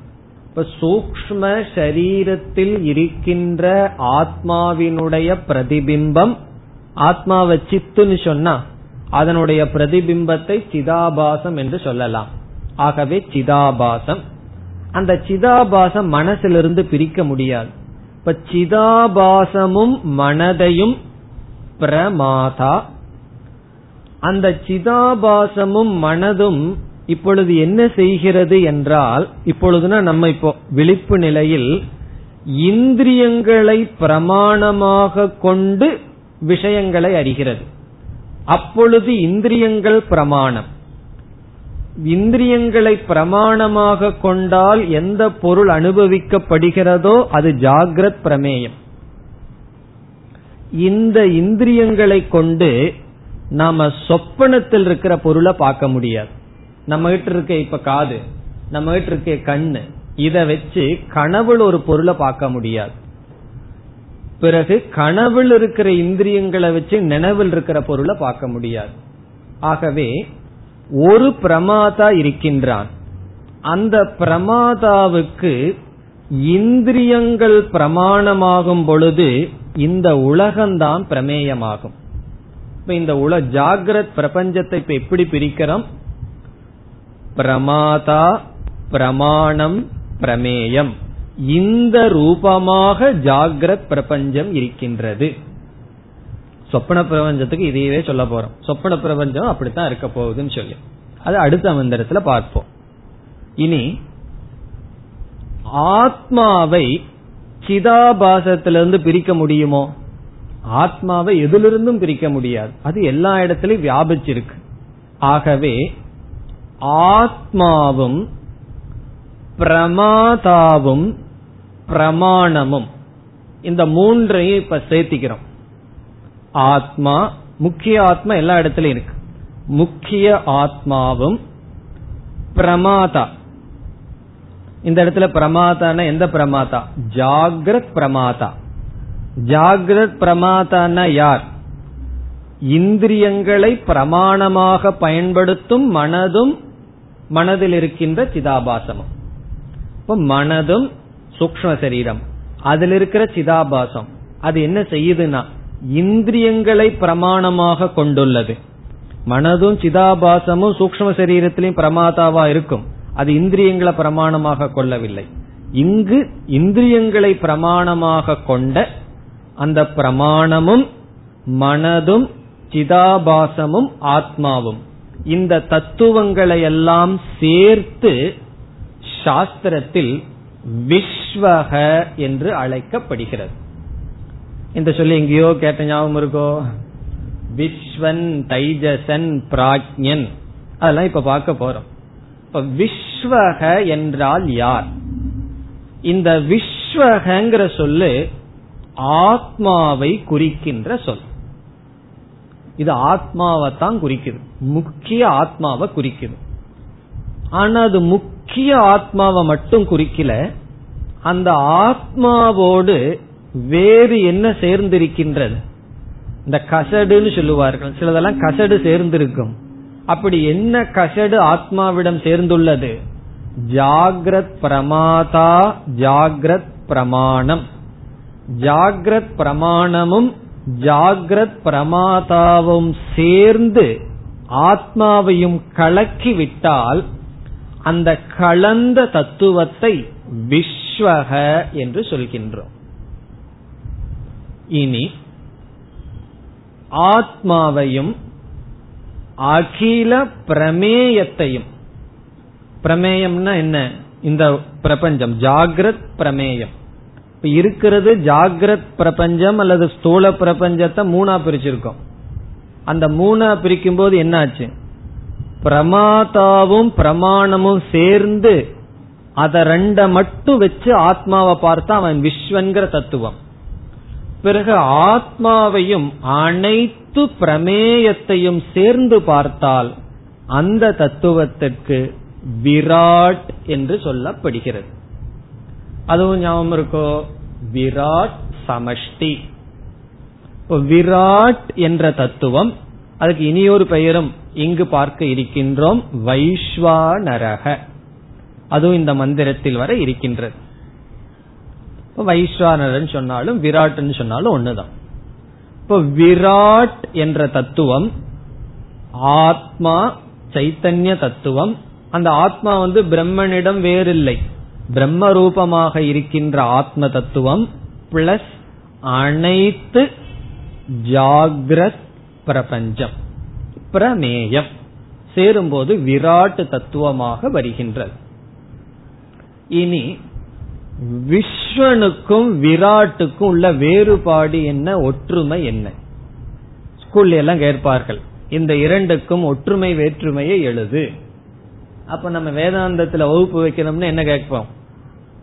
Speaker 1: இப்ப சூக்ம சரீரத்தில் இருக்கின்ற ஆத்மாவினுடைய பிரதிபிம்பம் ஆத்மாவை சித்துன்னு சொன்னா அதனுடைய பிரதிபிம்பத்தை சிதாபாசம் என்று சொல்லலாம். ஆகவே சிதாபாசம். அந்த சிதாபாசம் மனசிலிருந்து பிரிக்க முடியாது. இப்ப சிதாபாசமும் மனதையும் பிரமாதா அந்த சிதாபாசமும் மனதும் இப்பொழுது என்ன செய்கிறது என்றால் இப்பொழுதுனா நம்ம இப்போ விழிப்பு நிலையில் இந்திரியங்களை பிரமாணமாக கொண்டு விஷயங்களை அறிகிறது. அப்பொழுது இந்திரியங்கள் பிரமாணம். இந்திரியங்களை பிரமாணமாக கொண்டால் எந்த பொருள் அனுபவிக்கப்படுகிறதோ அது ஜாகிரத் பிரமேயம். இந்த இந்திரியங்களை கொண்டு நாம சொப்பனத்தில் இருக்கிற பொருளை பார்க்க முடியாது. நம்ம கிட்ட இருக்க இப்ப காது நம்ம கிட்ட இருக்க கண்ணு இத வச்சு கனவுல ஒரு பொருளை பார்க்க முடியாது. பிறகு கனவில் இருக்கிற இந்திரியங்களை வச்சு நினைவில் இருக்கிற பொருளை பார்க்க முடியாது. ஆகவே ஒரு பிரமாதா இருக்கின்றான். அந்த பிரமாதாவுக்கு இந்திரியங்கள் பிரமாணமாகும் பொழுது இந்த உலகம்தான் பிரமேயமாகும். இப்ப இந்த உல ஜாகிரத் பிரபஞ்சத்தை இப்ப எப்படி பிரிக்கிறோம்? பிரமாதா பிரமாணம் பிரமேயம். இந்த ரூபமாக ஜாகிரத் பிரபஞ்சம் இருக்கின்றது. சொப்பன பிரபஞ்சத்துக்கு இதையவே சொல்ல போறோம். சொப்பன பிரபஞ்சம் அப்படித்தான் இருக்க போகுதுன்னு சொல்லி. அது அடுத்த மந்திரத்துல பார்ப்போம். இனி ஆத்மாவை சிதாபாசத்திலிருந்து பிரிக்க முடியுமோ? ஆத்மாவை எதிலிருந்தும் பிரிக்க முடியாது. அது எல்லா இடத்திலும் வியாபிச்சிருக்கு. ஆகவே ஆத்மாவும் பிரமாதாவும் பிரமாணமும் இந்த மூன்றையும் இப்ப சேர்த்திக்கிறோம். ஆத்மா முக்கிய ஆத்மா எல்லா இடத்துலயும் இருக்கு. முக்கிய ஆத்மாவும் பிரமாதா. இந்த இடத்துல பிரமாதான எந்த பிரமாதா? ஜாகிரத் பிரமாதா. ஜாகிரத் பிரமாதான யார்? இந்திரியங்களை பிரமாணமாக பயன்படுத்தும் மனதும் மனதில் இருக்கின்ற சிதாபாசமும். இப்ப மனதும் சூக்ம சரீரம். அதில் இருக்கிற சிதாபாசம். அது என்ன செய்யுதுன்னா இந்திரியங்களை பிரமாணமாக கொண்டுள்ளது. மனதும் சிதாபாசமும் சூக்ம சரீரத்திலையும் பிரமாதாவா இருக்கும். அது இந்திரியங்களை பிரமாணமாக கொள்ளவில்லை. இங்கு இந்திரியங்களை பிரமாணமாக கொண்ட அந்த பிரமாணமும் மனதும் சிதாபாசமும் ஆத்மாவும். இந்த தத்துவங்களை எல்லாம் சேர்த்து சாஸ்திரத்தில் விஸ்வக என்று அழைக்கப்படுகிறது. இந்த சொல்லி எங்கேயோ கேட்ட ஞாபகம் இருக்கோ? விஸ்வன் தைஜசன் பிராக்ஞன் அதெல்லாம் இப்ப பார்க்க போறோம். இப்ப விஸ்வக என்றால் யார்? இந்த விஸ்வகங்கிற சொல்லு ஆத்மாவை குறிக்கின்ற சொல். இது ஆத்மாவை தான் குறிக்குது. முக்கிய ஆத்மாவை குறிக்குது. ஆனா அது முக்கிய ஆத்மாவை மட்டும் குறிக்கல. அந்த ஆத்மாவோடு வேறு என்ன சேர்ந்திருக்கின்றது? இந்த கசடுன்னு சொல்லுவார்கள். சிலதெல்லாம் கசடு சேர்ந்திருக்கும். அப்படி என்ன கசடு ஆத்மாவிடம் சேர்ந்துள்ளது? ஜாகிரத் பிரமாதா ஜாகிரத் பிரமாணம். ஜாகிரத் பிரமாணமும் ஜாகிரத் பிரமாதாவும் சேர்ந்து ஆத்மாவையும் கலக்கி விட்டால் அந்த கலந்த தத்துவத்தை விஸ்வக என்று சொல்கின்றோம். இனி ஆத்மாவையும் அகில பிரமேயத்தையும் பிரமேயம்னா என்ன? இந்த பிரபஞ்சம் ஜாகிரத் பிரமேயம். இப்ப இருக்கிறது ஜாகிரத் பிரபஞ்சம் அல்லது ஸ்தூல பிரபஞ்சத்தை மூணா பிரிச்சிருக்கோம். அந்த மூணா பிரிக்கும் போது என்னாச்சு? பிரமாதாவும் பிரமாணமும் சேர்ந்து அதை ரெண்ட மட்டும் வச்சு ஆத்மாவை பார்த்தா அவன் விஸ்வன்கிற தத்துவம். பிறகு ஆத்மாவையும் அனைத்து பிரமேயத்தையும் சேர்ந்து பார்த்தால் அந்த தத்துவத்திற்கு விராட் என்று சொல்லப்படுகிறது. அதுவும் ஞாபகம் இருக்கோ? விராட் சமஷ்டி. இப்போ விராட் என்ற தத்துவம் அதுக்கு இனியொரு பெயரும் இங்கு பார்க்க இருக்கின்றோம் வைஸ்வானரக அதுவும் இந்த மந்திரத்தில் வர இருக்கின்றது. வைஸ்வானரன் சொன்னாலும் விராட்னு சொன்னாலும் ஒண்ணுதான். இப்போ விராட் என்ற தத்துவம் ஆத்மா சைத்தன்ய தத்துவம் அந்த ஆத்மா வந்து பிரம்மனிடம் வேறில்லை. பிரம்ம ரூபமாக இருக்கின்ற ஆத்ம தத்துவம் பிளஸ் அனைத்து ஜாகிரத் பிரபஞ்சம் பிரமேயம் சேரும்போது விராட் தத்துவமாக வருகின்றது. இனி விஸ்வனுக்கும் விராட்டுக்கும் உள்ள வேறுபாடு என்ன ஒற்றுமை என்ன? ஸ்கூல்ல எல்லாம் கேட்பார்கள். இந்த இரண்டுக்கும் ஒற்றுமை வேற்றுமையை எழுது. அப்ப நம்ம வேதாந்தத்துல வகுப்பு வைக்கணும்னு என்ன கேட்போம்?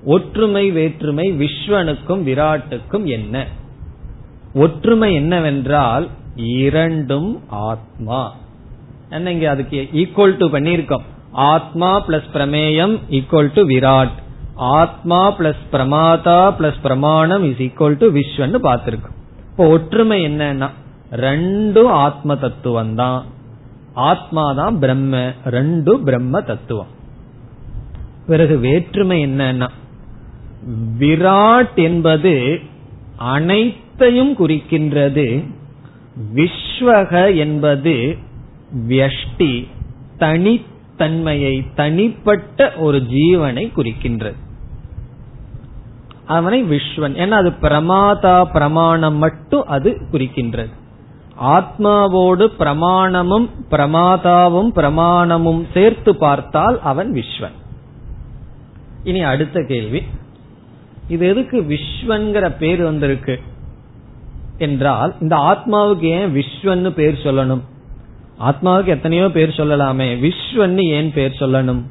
Speaker 1: ஒற்றுமை வேற்றுமை விஸ்வனுக்கும் விராட்டுக்கும் என்ன? ஒற்றுமை என்னவென்றால் இரண்டும் ஆத்மா. என்ன இங்க அதுக்கு ஈக்குவல் டு பண்ணிருக்கோம் ஆத்மா பிளஸ் பிரமேயம் ஈக்குவல் டு விராட். ஆத்மா பிளஸ் பிரமாதா பிளஸ் பிரமாணம் இஸ் ஈக்குவல் டு விஸ்வன்னு பார்த்திருக்கோம். இப்போ ஒற்றுமை என்னன்னா ரெண்டும் ஆத்ம தத்துவம் தான் ஆத்மா தான் பிரம்ம ரெண்டு பிரம்ம தத்துவம். பிறகு வேற்றுமை என்னன்னா விராட் என்பது அனைத்தையும் குறிக்கின்றது விஸ்வக என்பது வியஷ்டி தனித்தன்மையை தனிப்பட்ட ஒரு ஜீவனை குறிக்கின்றது. அவனை விஸ்வன் ஏன்னா அது பிரமாதா பிரமாணம் மட்டும் அது குறிக்கின்றது. ஆத்மாவோடு பிரமாணமும் பிரமாதாவும் பிரமாணமும் சேர்த்து பார்த்தால் அவன் விஸ்வன். இனி அடுத்த கேள்வி. இது எதுக்கு விஸ்வன்கிற பேர் வந்திருக்கு? என்றால் இந்த ஆத்மாவுக்கு ஏன் விஸ்வன்னு பேர் சொல்லணும்? ஆத்மாவுக்கு எத்தனையோ பேர் சொல்லலாமே. விஸ்வன்னு ஏன் பேர் சொல்லணும்?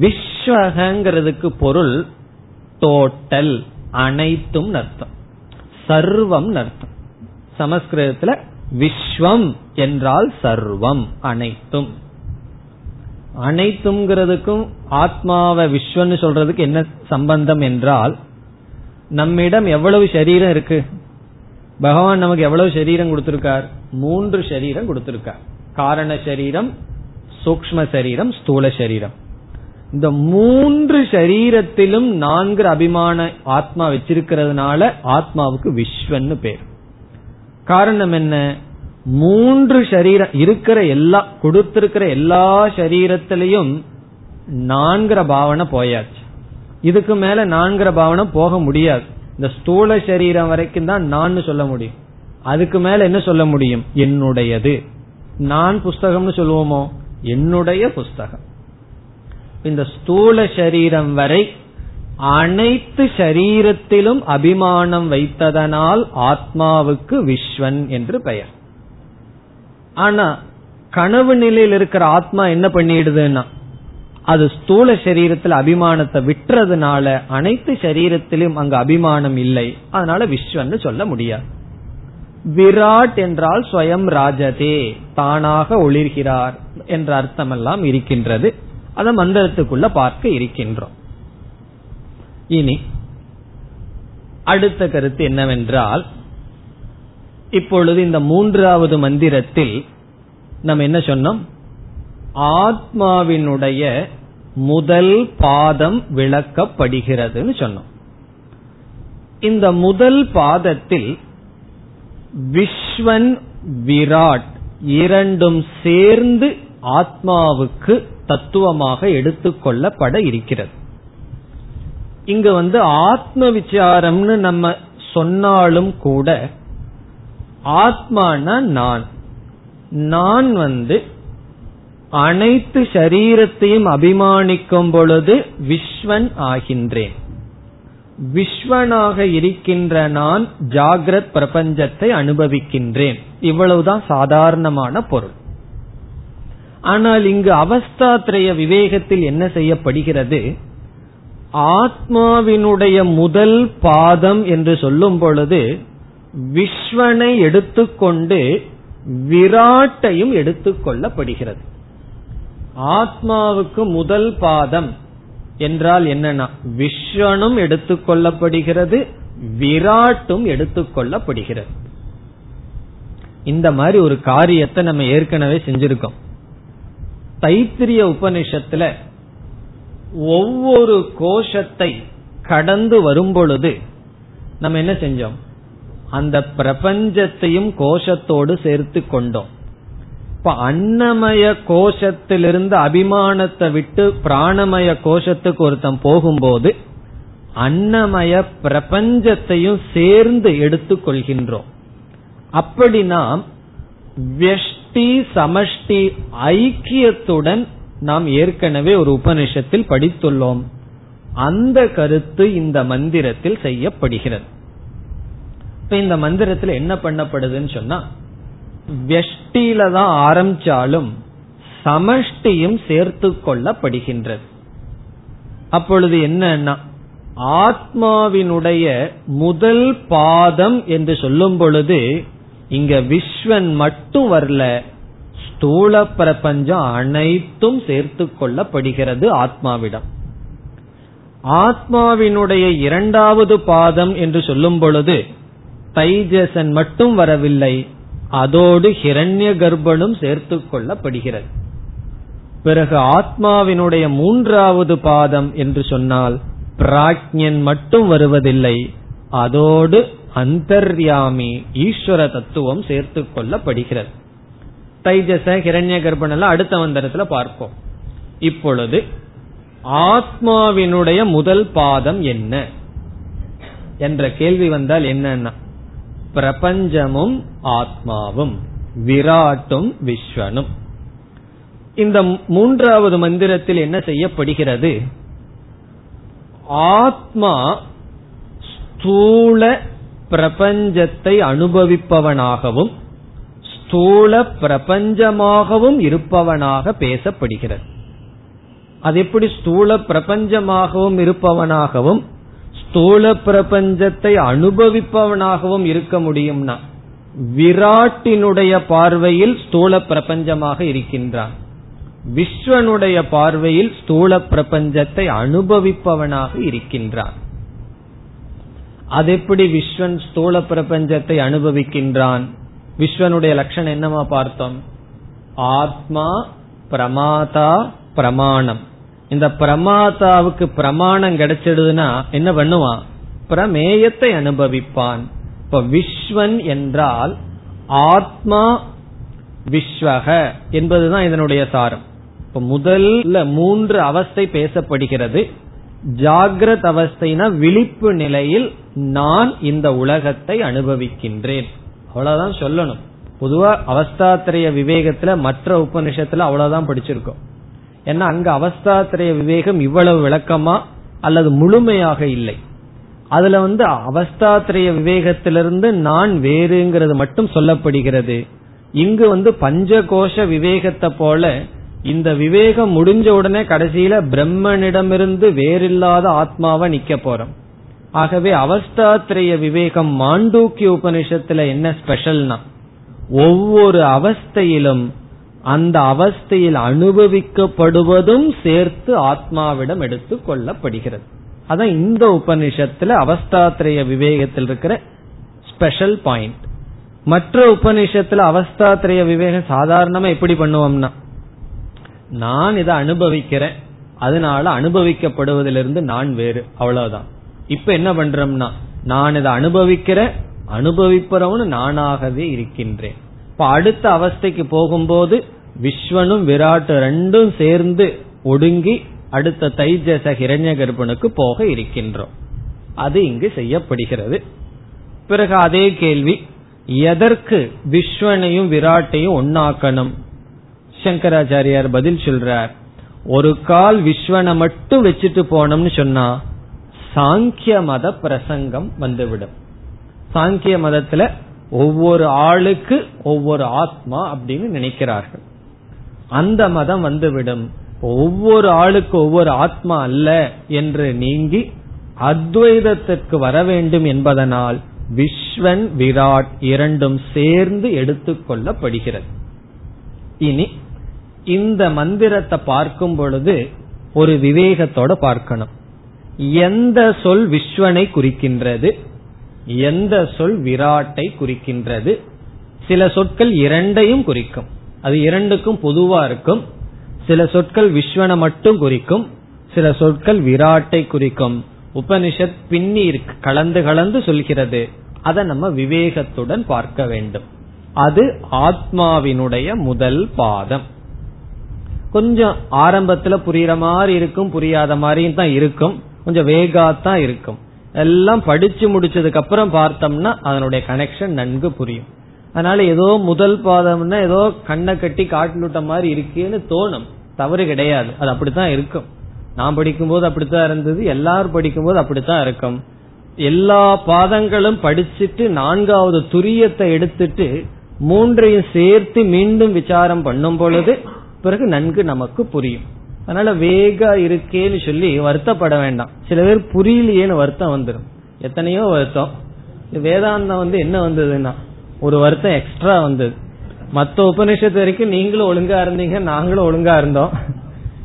Speaker 1: விஸ்வகங்கிறதுக்கு பொருள் டோட்டல் அனைத்தும் அர்த்தம். சர்வம் அர்த்தம். சமஸ்கிருதத்துல விஸ்வம் என்றால் சர்வம் அனைத்தும். அனைத்துங்கிறதுக்கும் ஆத்மாவை விஸ்வன்னு சொல்றதுக்கு என்ன சம்பந்தம் என்றால் நம்மிடம் எவ்வளவு சரீரம் இருக்கு? பகவான் நமக்கு எவ்வளவு சரீரம் கொடுத்திருக்கார்? மூன்று சரீரம் கொடுத்திருக்கார். காரண சரீரம் சூக்ம சரீரம் ஸ்தூல சரீரம். இந்த மூன்று சரீரத்திலும் நான்கு அபிமான ஆத்மா வச்சிருக்கிறதுனால ஆத்மாவுக்கு விஸ்வன்னு பேர். காரணம் என்ன? மூன்று சரீரம் இருக்கிற எல்லா கொடுத்திருக்கிற எல்லா சரீரத்திலையும் நான்கிற பாவனை போயாச்சு. இதுக்கு மேல நான்கிற பாவனை போக முடியாது. இந்த ஸ்தூல சரீரம் வரைக்கும் தான் நான் சொல்ல முடியும். அதுக்கு மேல என்ன சொல்ல முடியும்? என்னுடையது. நான் புஸ்தகம்னு சொல்லுவோமோ? என்னுடைய புஸ்தகம். இந்த ஸ்தூல சரீரம் வரை அனைத்து சரீரத்திலும் அபிமானம் வைத்ததனால் ஆத்மாவுக்கு விஸ்வன் என்று பெயர். ஆனா கனவு நிலையில் இருக்கிற ஆத்மா என்ன பண்ணிடுதுன்னா அது ஸ்தூல சரீரத்தில் அபிமானத்தை விட்டுறதுனால அனைத்து சரீரத்திலும் அங்கு அபிமானம் இல்லை. அதனால விஸ்வன்னு சொல்ல முடியாது. விராட் என்றால் ஸ்வயம் ராஜதே தானாக ஒளிர்கிறார் என்ற அர்த்தம் எல்லாம் இருக்கின்றது. அதை மந்திரத்துக்குள்ள பார்க்க இருக்கின்றோம். இனி அடுத்த கருத்து என்னவென்றால் இப்பொழுது இந்த மூன்றாவது மந்திரத்தில் நம்ம என்ன சொன்னோம்? ஆத்மாவினுடைய முதல் பாதம் விளக்கப்படுகிறதுன்னு சொன்னோம். இந்த முதல் பாதத்தில் விஸ்வன் விராட் இரண்டும் சேர்ந்து ஆத்மாவுக்கு தத்துவமாக எடுத்துக்கொள்ளப்பட இருக்கிறது. இங்க வந்து ஆத்ம விசாரம்னு நம்ம சொன்னாலும் கூட ஆத்மானா நான். நான் வந்து அனைத்து சரீரத்தையும் அபிமானிக்கும் பொழுது விஸ்வன் ஆகின்றேன். விஸ்வனாக இருக்கின்ற நான் ஜாகிரத் பிரபஞ்சத்தை அனுபவிக்கின்றேன். இவ்வளவுதான் சாதாரணமான பொருள். ஆனால் இங்கு அவஸ்தாத்திரைய விவேகத்தில் என்ன செய்யப்படுகிறது? ஆத்மாவினுடைய முதல் பாதம் என்று சொல்லும் பொழுது விஸ்வனை எடுத்துக்கொண்டு விராட்டையும் எடுத்துக்கொள்ளப்படுகிறது ஆத்மாவுக்கு முதல் பாதம் என்றால் என்னன்னா விஸ்வனும் எடுத்துக்கொள்ளப்படுகிறது விராட்டும் எடுத்துக்கொள்ளப்படுகிறது இந்த மாதிரி ஒரு காரியத்தை நம்ம ஏற்கனவே செஞ்சிருக்கோம். தைத்திரிய உபனிஷத்துல ஒவ்வொரு கோஷத்தை கடந்து வரும் பொழுது நம்ம என்ன செஞ்சோம்? அந்த பிரபஞ்சத்தையும் கோஷத்தோடு சேர்த்து கொண்டோம். இப்ப அன்னமய கோஷத்திலிருந்து அபிமானத்தை விட்டு பிராணமய கோஷத்துக்கு ஒருத்தன் போகும்போது அன்னமய பிரபஞ்சத்தையும் சேர்ந்து எடுத்துக் கொள்கின்றோம். அப்படி நாம் வெஷ்டி சமஷ்டி ஐக்கியத்துடன் நாம் ஏற்கனவே ஒரு உபனிஷத்தில் படித்துள்ளோம். அந்த கருத்து இந்த மந்திரத்தில் செய்யப்படுகிறது. இப்ப இந்த மந்திரத்தில் என்ன பண்ணப்படுதுன்னு சொன்னா வெஷ்டியில தான் ஆரம்பிச்சாலும் சமஷ்டியும் சேர்த்து கொள்ளப்படுகின்றது. அப்பொழுது என்னன்னா ஆத்மாவினுடைய முதல் பாதம் என்று சொல்லும் பொழுது இங்க விஸ்வன் மட்டும் வரல ஸ்தூல பிரபஞ்சம் அனைத்தும் சேர்த்து கொள்ளப்படுகிறது ஆத்மாவிடம். ஆத்மாவினுடைய இரண்டாவது பாதம் என்று சொல்லும் பொழுது தைஜசன் மட்டும் வரவில்லை அதோடு ஹிரண்ய கர்ப்பனும் சேர்த்து கொள்ளப்படுகிறது. பிறகு ஆத்மாவினுடைய மூன்றாவது பாதம் என்று சொன்னால் பிராக்ஞன் மட்டும் வருவதில்லை அதோடு அந்தர்யாமி ஈஸ்வர தத்துவம் சேர்த்து கொள்ளப்படுகிறது. தைஜச ஹிரண்ய கர்ப்பன் எல்லாம் அடுத்த மந்திரத்துல பார்ப்போம். இப்பொழுது ஆத்மாவினுடைய முதல் பாதம் என்ன? என்ற கேள்வி வந்தால் என்னன்னா பிரபஞ்சமும் ஆத்மாவும் விராட்டும் விஸ்வனும். இந்த மூன்றாவது மந்திரத்தில் என்ன செய்யப்படுகிறது? ஆத்மா ஸ்தூல பிரபஞ்சத்தை அனுபவிப்பவனாகவும் ஸ்தூல பிரபஞ்சமாகவும் இருப்பவனாக பேசப்படுகிறது. அது எப்படி ஸ்தூல பிரபஞ்சமாகவும் இருப்பவனாகவும் ஸ்தூல பிரபஞ்சத்தை அனுபவிப்பவனாகவும் இருக்க முடியும்னா விராட்டினுடைய பார்வையில் ஸ்தூல பிரபஞ்சமாக இருக்கின்றான். விஸ்வனுடைய பார்வையில் ஸ்தூல பிரபஞ்சத்தை அனுபவிப்பவனாக இருக்கின்றான். அது எப்படி விஸ்வன் ஸ்தூல பிரபஞ்சத்தை அனுபவிக்கின்றான்? விஸ்வனுடைய லட்சணம் என்னமா பார்த்தோம்? ஆத்மா பிரமாதா பிரமாணம். இந்த பிரமாதாவுக்கு பிரமாணம் கிடைச்சிடுதுன்னா என்ன பண்ணுவான்? பிரமேயத்தை அனுபவிப்பான். இப்ப விஸ்வன் என்றால் ஆத்மா விஸ்வக என்பதுதான் இதனுடைய சாரம். இப்ப முதல்ல மூன்று அவஸ்தை பேசப்படுகிறது. ஜாகிரத் அவஸ்தைனா விழிப்பு நிலையில் நான் இந்த உலகத்தை அனுபவிக்கின்றேன். அவ்வளவுதான் சொல்லணும். பொதுவா அவஸ்தாத்திரைய விவேகத்துல மற்ற உபநிஷத்துல அவ்வளவுதான் படிச்சிருக்கோம். ஏன்னா அங்க அவஸ்தாத்திரைய விவேகம் இவ்வளவு விளக்கமா அல்லது முழுமையாக இல்லை. அதுல வந்து அவஸ்தாத்திரைய விவேகத்திலிருந்து நான் வேறுங்கிறது மட்டும் சொல்லப்படுகிறது. இங்கு வந்து பஞ்சகோஷ விவேகத்தை போல இந்த விவேகம் முடிஞ்ச உடனே கடைசியில பிரம்மனிடமிருந்து வேறில்லாத ஆத்மாவை நிக்க போறோம். ஆகவே அவஸ்தாத்திரைய விவேகம் மாண்டூக்கிய உபனிஷத்துல என்ன ஸ்பெஷல்னா ஒவ்வொரு அவஸ்தையிலும் அந்த அவஸ்தையில் அனுபவிக்கப்படுவதும் சேர்த்து ஆத்மாவிடம் எடுத்து கொள்ளப்படுகிறது. அதான் இந்த உபனிஷத்துல அவஸ்தாத்திரைய விவேகத்தில் இருக்கிற ஸ்பெஷல் பாயிண்ட். மற்ற உபனிஷத்துல அவஸ்தாத்திரைய விவேகம் சாதாரணமா எப்படி பண்ணுவோம்னா நான் இதை அனுபவிக்கிறேன் அதனால அனுபவிக்கப்படுவதிலிருந்து நான் வேறு அவ்வளவுதான். இப்ப என்ன பண்றோம்னா நான் இதை அனுபவிக்கிறேன் அனுபவிப்பறவனு நானாகவே இருக்கின்றேன். இப்ப அடுத்த அவஸ்தைக்கு போகும்போது விஸ்வனும் விராட்டு ரெண்டும் சேர்ந்து ஒடுங்கி அடுத்த தைஜச ஹிரண்ய கர்ப்பனுக்கு போக இருக்கின்றோம். அது இங்கு செய்யப்படுகிறது. பிறகு அதே கேள்வி எதற்கு விஸ்வனையும் விராட்டையும் ஒன்னாக்கணும் சங்கராச்சாரியார் பதில் சொல்றார் ஒரு கால் விஸ்வனை மட்டும் வச்சுட்டு போனோம்னு சொன்னா சாங்கிய மத பிரசங்கம் வந்துவிடும். சாங்கிய மதத்துல ஒவ்வொரு ஆளுக்கு ஒவ்வொரு ஆத்மா அப்படின்னு நினைக்கிறார்கள். அந்த மதம் வந்துவிடும். ஒவ்வொரு ஆளுக்கு ஒவ்வொரு ஆத்மா அல்ல என்று நீங்கி அத்வைதத்திற்கு வர வேண்டும் என்பதனால் விஸ்வன் விராட் இரண்டும் சேர்ந்து எடுத்துக்கொள்ளப்படுகிறது இனி இந்த மந்திரத்தை பார்க்கும் பொழுது ஒரு விவேகத்தோட பார்க்கணும். எந்த சொல் விஸ்வனை குறிக்கின்றது? எந்த சொல் விராட்டை குறிக்கின்றது? சில சொற்கள் இரண்டையும் குறிக்கும். அது இரண்டுக்கும் பொதுவா இருக்கும். சில சொற்கள் விஸ்வனை மட்டும் குறிக்கும். சில சொற்கள் விராட்டை குறிக்கும். உபனிஷத் பின்னி கலந்து கலந்து சொல்கிறது. அதை நம்ம விவேகத்துடன் பார்க்க வேண்டும். அது ஆத்மாவினுடைய முதல் பாதம். கொஞ்சம் ஆரம்பத்துல புரியுற மாதிரி இருக்கும் புரியாத மாதிரியும் தான் இருக்கும். கொஞ்சம் வேகாத்தான் இருக்கும். எல்லாம் படிச்சு முடிச்சதுக்கு அப்புறம் பார்த்தோம்னா அதனுடைய கனெக்ஷன் நன்கு புரியும். அதனால ஏதோ முதல் பாதம்னா ஏதோ கண்ணை கட்டி காட்டிலுட்ட மாதிரி இருக்கேன்னு தோணும். தவறு கிடையாது. அது அப்படித்தான் இருக்கும். நான் படிக்கும்போது அப்படித்தான் இருந்தது. எல்லாரும் படிக்கும்போது அப்படித்தான் இருக்கும். எல்லா பாதங்களும் படிச்சுட்டு நான்காவது துரியத்தை எடுத்துட்டு மூன்றையும் சேர்த்து மீண்டும் விசாரம் பண்ணும் பொழுது பிறகு நன்கு நமக்கு புரியும். அதனால வேகா இருக்கேன்னு சொல்லி வருத்தப்பட வேண்டாம். சில பேர் புரியலையேன்னு வருத்தம் வந்துடும் எத்தனையோ வருத்தம். வேதாந்தம் வந்து என்ன வந்ததுன்னா ஒரு வருத்தம் எக்ஸ்ட்ரா வந்தது. மத்த உபநிஷத்து வரைக்கும் நீங்களும் ஒழுங்கா இருந்தீங்க நாங்களும் ஒழுங்கா இருந்தோம்.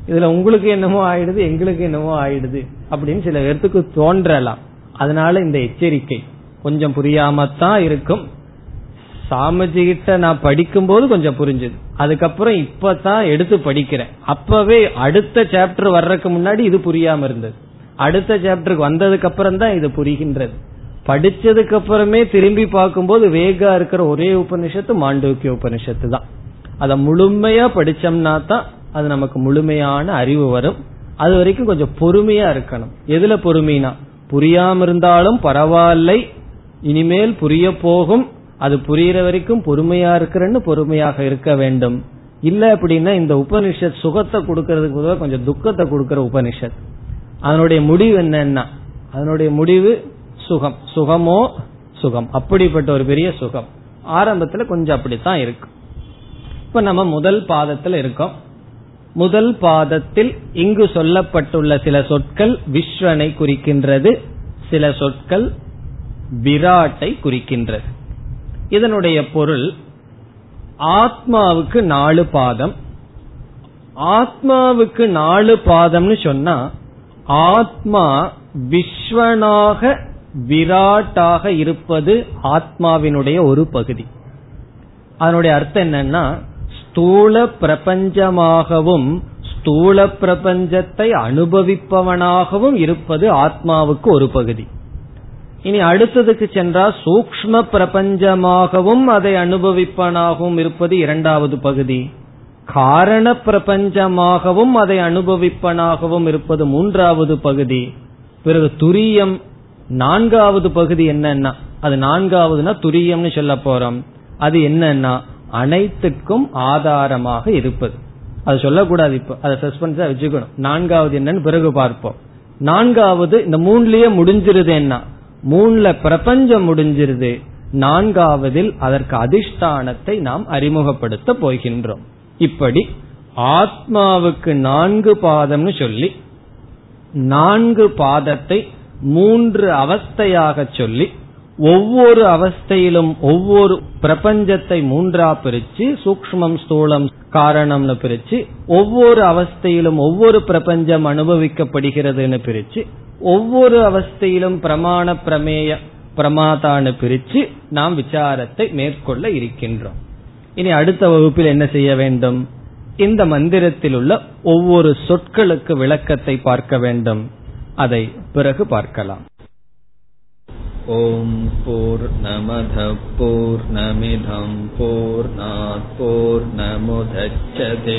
Speaker 1: இதுல உங்களுக்கு என்னமோ ஆயிடுது எங்களுக்கு என்னமோ ஆயிடுது அப்படின்னு சில பேர்த்துக்கு தோன்றலாம். அதனால இந்த எச்சரிக்கை கொஞ்சம் புரியாமத்தான் இருக்கும். சாமிஜி கிட்ட நான் படிக்கும் போது கொஞ்சம் புரிஞ்சுது. அதுக்கப்புறம் இப்பதான் எடுத்து படிக்கிறேன். அப்பவே அடுத்த சாப்டர் வர்றதுக்கு முன்னாடி இது புரியாம இருந்தது. அடுத்த சாப்டருக்கு வந்ததுக்கு அப்புறம் தான் இது புரிகின்றது. படிச்சதுக்கு அப்புறமே திரும்பி பார்க்கும்போது வேகா இருக்கிற ஒரே உபனிஷத்து மாண்டூக்கிய உபனிஷத்து தான். அதை முழுமையா படிச்சோம்னா தான் அது நமக்கு முழுமையான அறிவு வரும். அது வரைக்கும் கொஞ்சம் பொறுமையா இருக்கணும். எதுல பொறுமைனா புரியாம இருந்தாலும் பரவாயில்லை இனிமேல் புரிய போகும் அது புரியுற வரைக்கும் பொறுமையா இருக்கிறன்னு பொறுமையாக இருக்க வேண்டும். இல்ல அப்படின்னா இந்த உபனிஷத் சுகத்தை கொடுக்கறதுக்கு பொதுவாக கொஞ்சம் துக்கத்தை கொடுக்கற உபனிஷத். அதனுடைய முடிவு என்னன்னா அதனுடைய முடிவு சுகம். சுகமோ சுகம். அப்படிப்பட்ட ஒரு பெரிய சுகம். ஆரம்பத்துல கொஞ்சம் அப்படித்தான் இருக்கு. இப்ப நம்ம முதல் பாதத்தில் இருக்கோம். முதல் பாதத்தில் இங்கு சொல்லப்பட்டுள்ள சில சொற்கள் விஸ்வனை குறிக்கின்றது சில சொற்கள் விராட்டை குறிக்கின்றது. இதனுடைய பொருள் ஆத்மாவுக்கு நாலு பாதம். ஆத்மாவுக்கு நாலு பாதம்னு சொன்னா ஆத்மா விஸ்வனாக விராட்டாக இருப்பது ஆத்மாவினுடைய ஒரு பகுதி. அதனுடைய அர்த்தம் என்னன்னா ஸ்தூல பிரபஞ்சமாகவும் ஸ்தூல பிரபஞ்சத்தை அனுபவிப்பவனாகவும் இருப்பது ஆத்மாவுக்கு ஒரு பகுதி. இனி அடுத்ததுக்கு சென்றால் சூக்ம பிரபஞ்சமாகவும் அதை அனுபவிப்பனாகவும் இருப்பது இரண்டாவது பகுதி. காரண பிரபஞ்சமாகவும் அதை அனுபவிப்பனாகவும் இருப்பது மூன்றாவது பகுதி. பிறகு துரியம் நான்காவது பகுதி என்னன்னா அது நான்காவதுனா துரியம்னு சொல்ல போறோம். அது என்னன்னா அனைத்துக்கும் ஆதாரமாக இருப்பது. அது சொல்லக்கூடாது இப்போ. அதை சஸ்பென்ஸா வச்சுக்கணும். நான்காவது என்னன்னு பிறகு பார்ப்போம். நான்காவது இந்த மூணுலயே முடிஞ்சிருது என்ன? மூணுல பிரபஞ்சம் முடிஞ்சிருது. நான்காவதில் அதற்கு அதிஷ்டானத்தை நாம் அறிமுகப்படுத்த போகின்றோம். இப்படி ஆத்மாவுக்கு நான்கு பாதம்னு சொல்லி நான்கு பாதத்தை மூன்று அவஸ்தையாக சொல்லி ஒவ்வொரு அவஸ்தையிலும் ஒவ்வொரு பிரபஞ்சத்தை மூன்றா பிரிச்சு சூக்மம் ஸ்தூலம் காரணம்னு பிரிச்சு ஒவ்வொரு அவஸ்தையிலும் ஒவ்வொரு பிரபஞ்சம் அனுபவிக்கப்படுகிறதுன்னு பிரிச்சு ஒவ்வொரு அவஸ்தையிலும் பிரமாண பிரமேய பிரமாதான்னு பிரிச்சு நாம் விசாரத்தை மேற்கொள்ள இருக்கின்றோம் இனி அடுத்த வகுப்பில் என்ன செய்ய வேண்டும் இந்த மந்திரத்தில் உள்ள ஒவ்வொரு சொற்களுக்கு விளக்கத்தை பார்க்க வேண்டும் அதை பிறகு பார்க்கலாம்
Speaker 2: ॐ पूर्णमधः पूर्णमिधम् पूर्णात् पूर्णमुदच्छते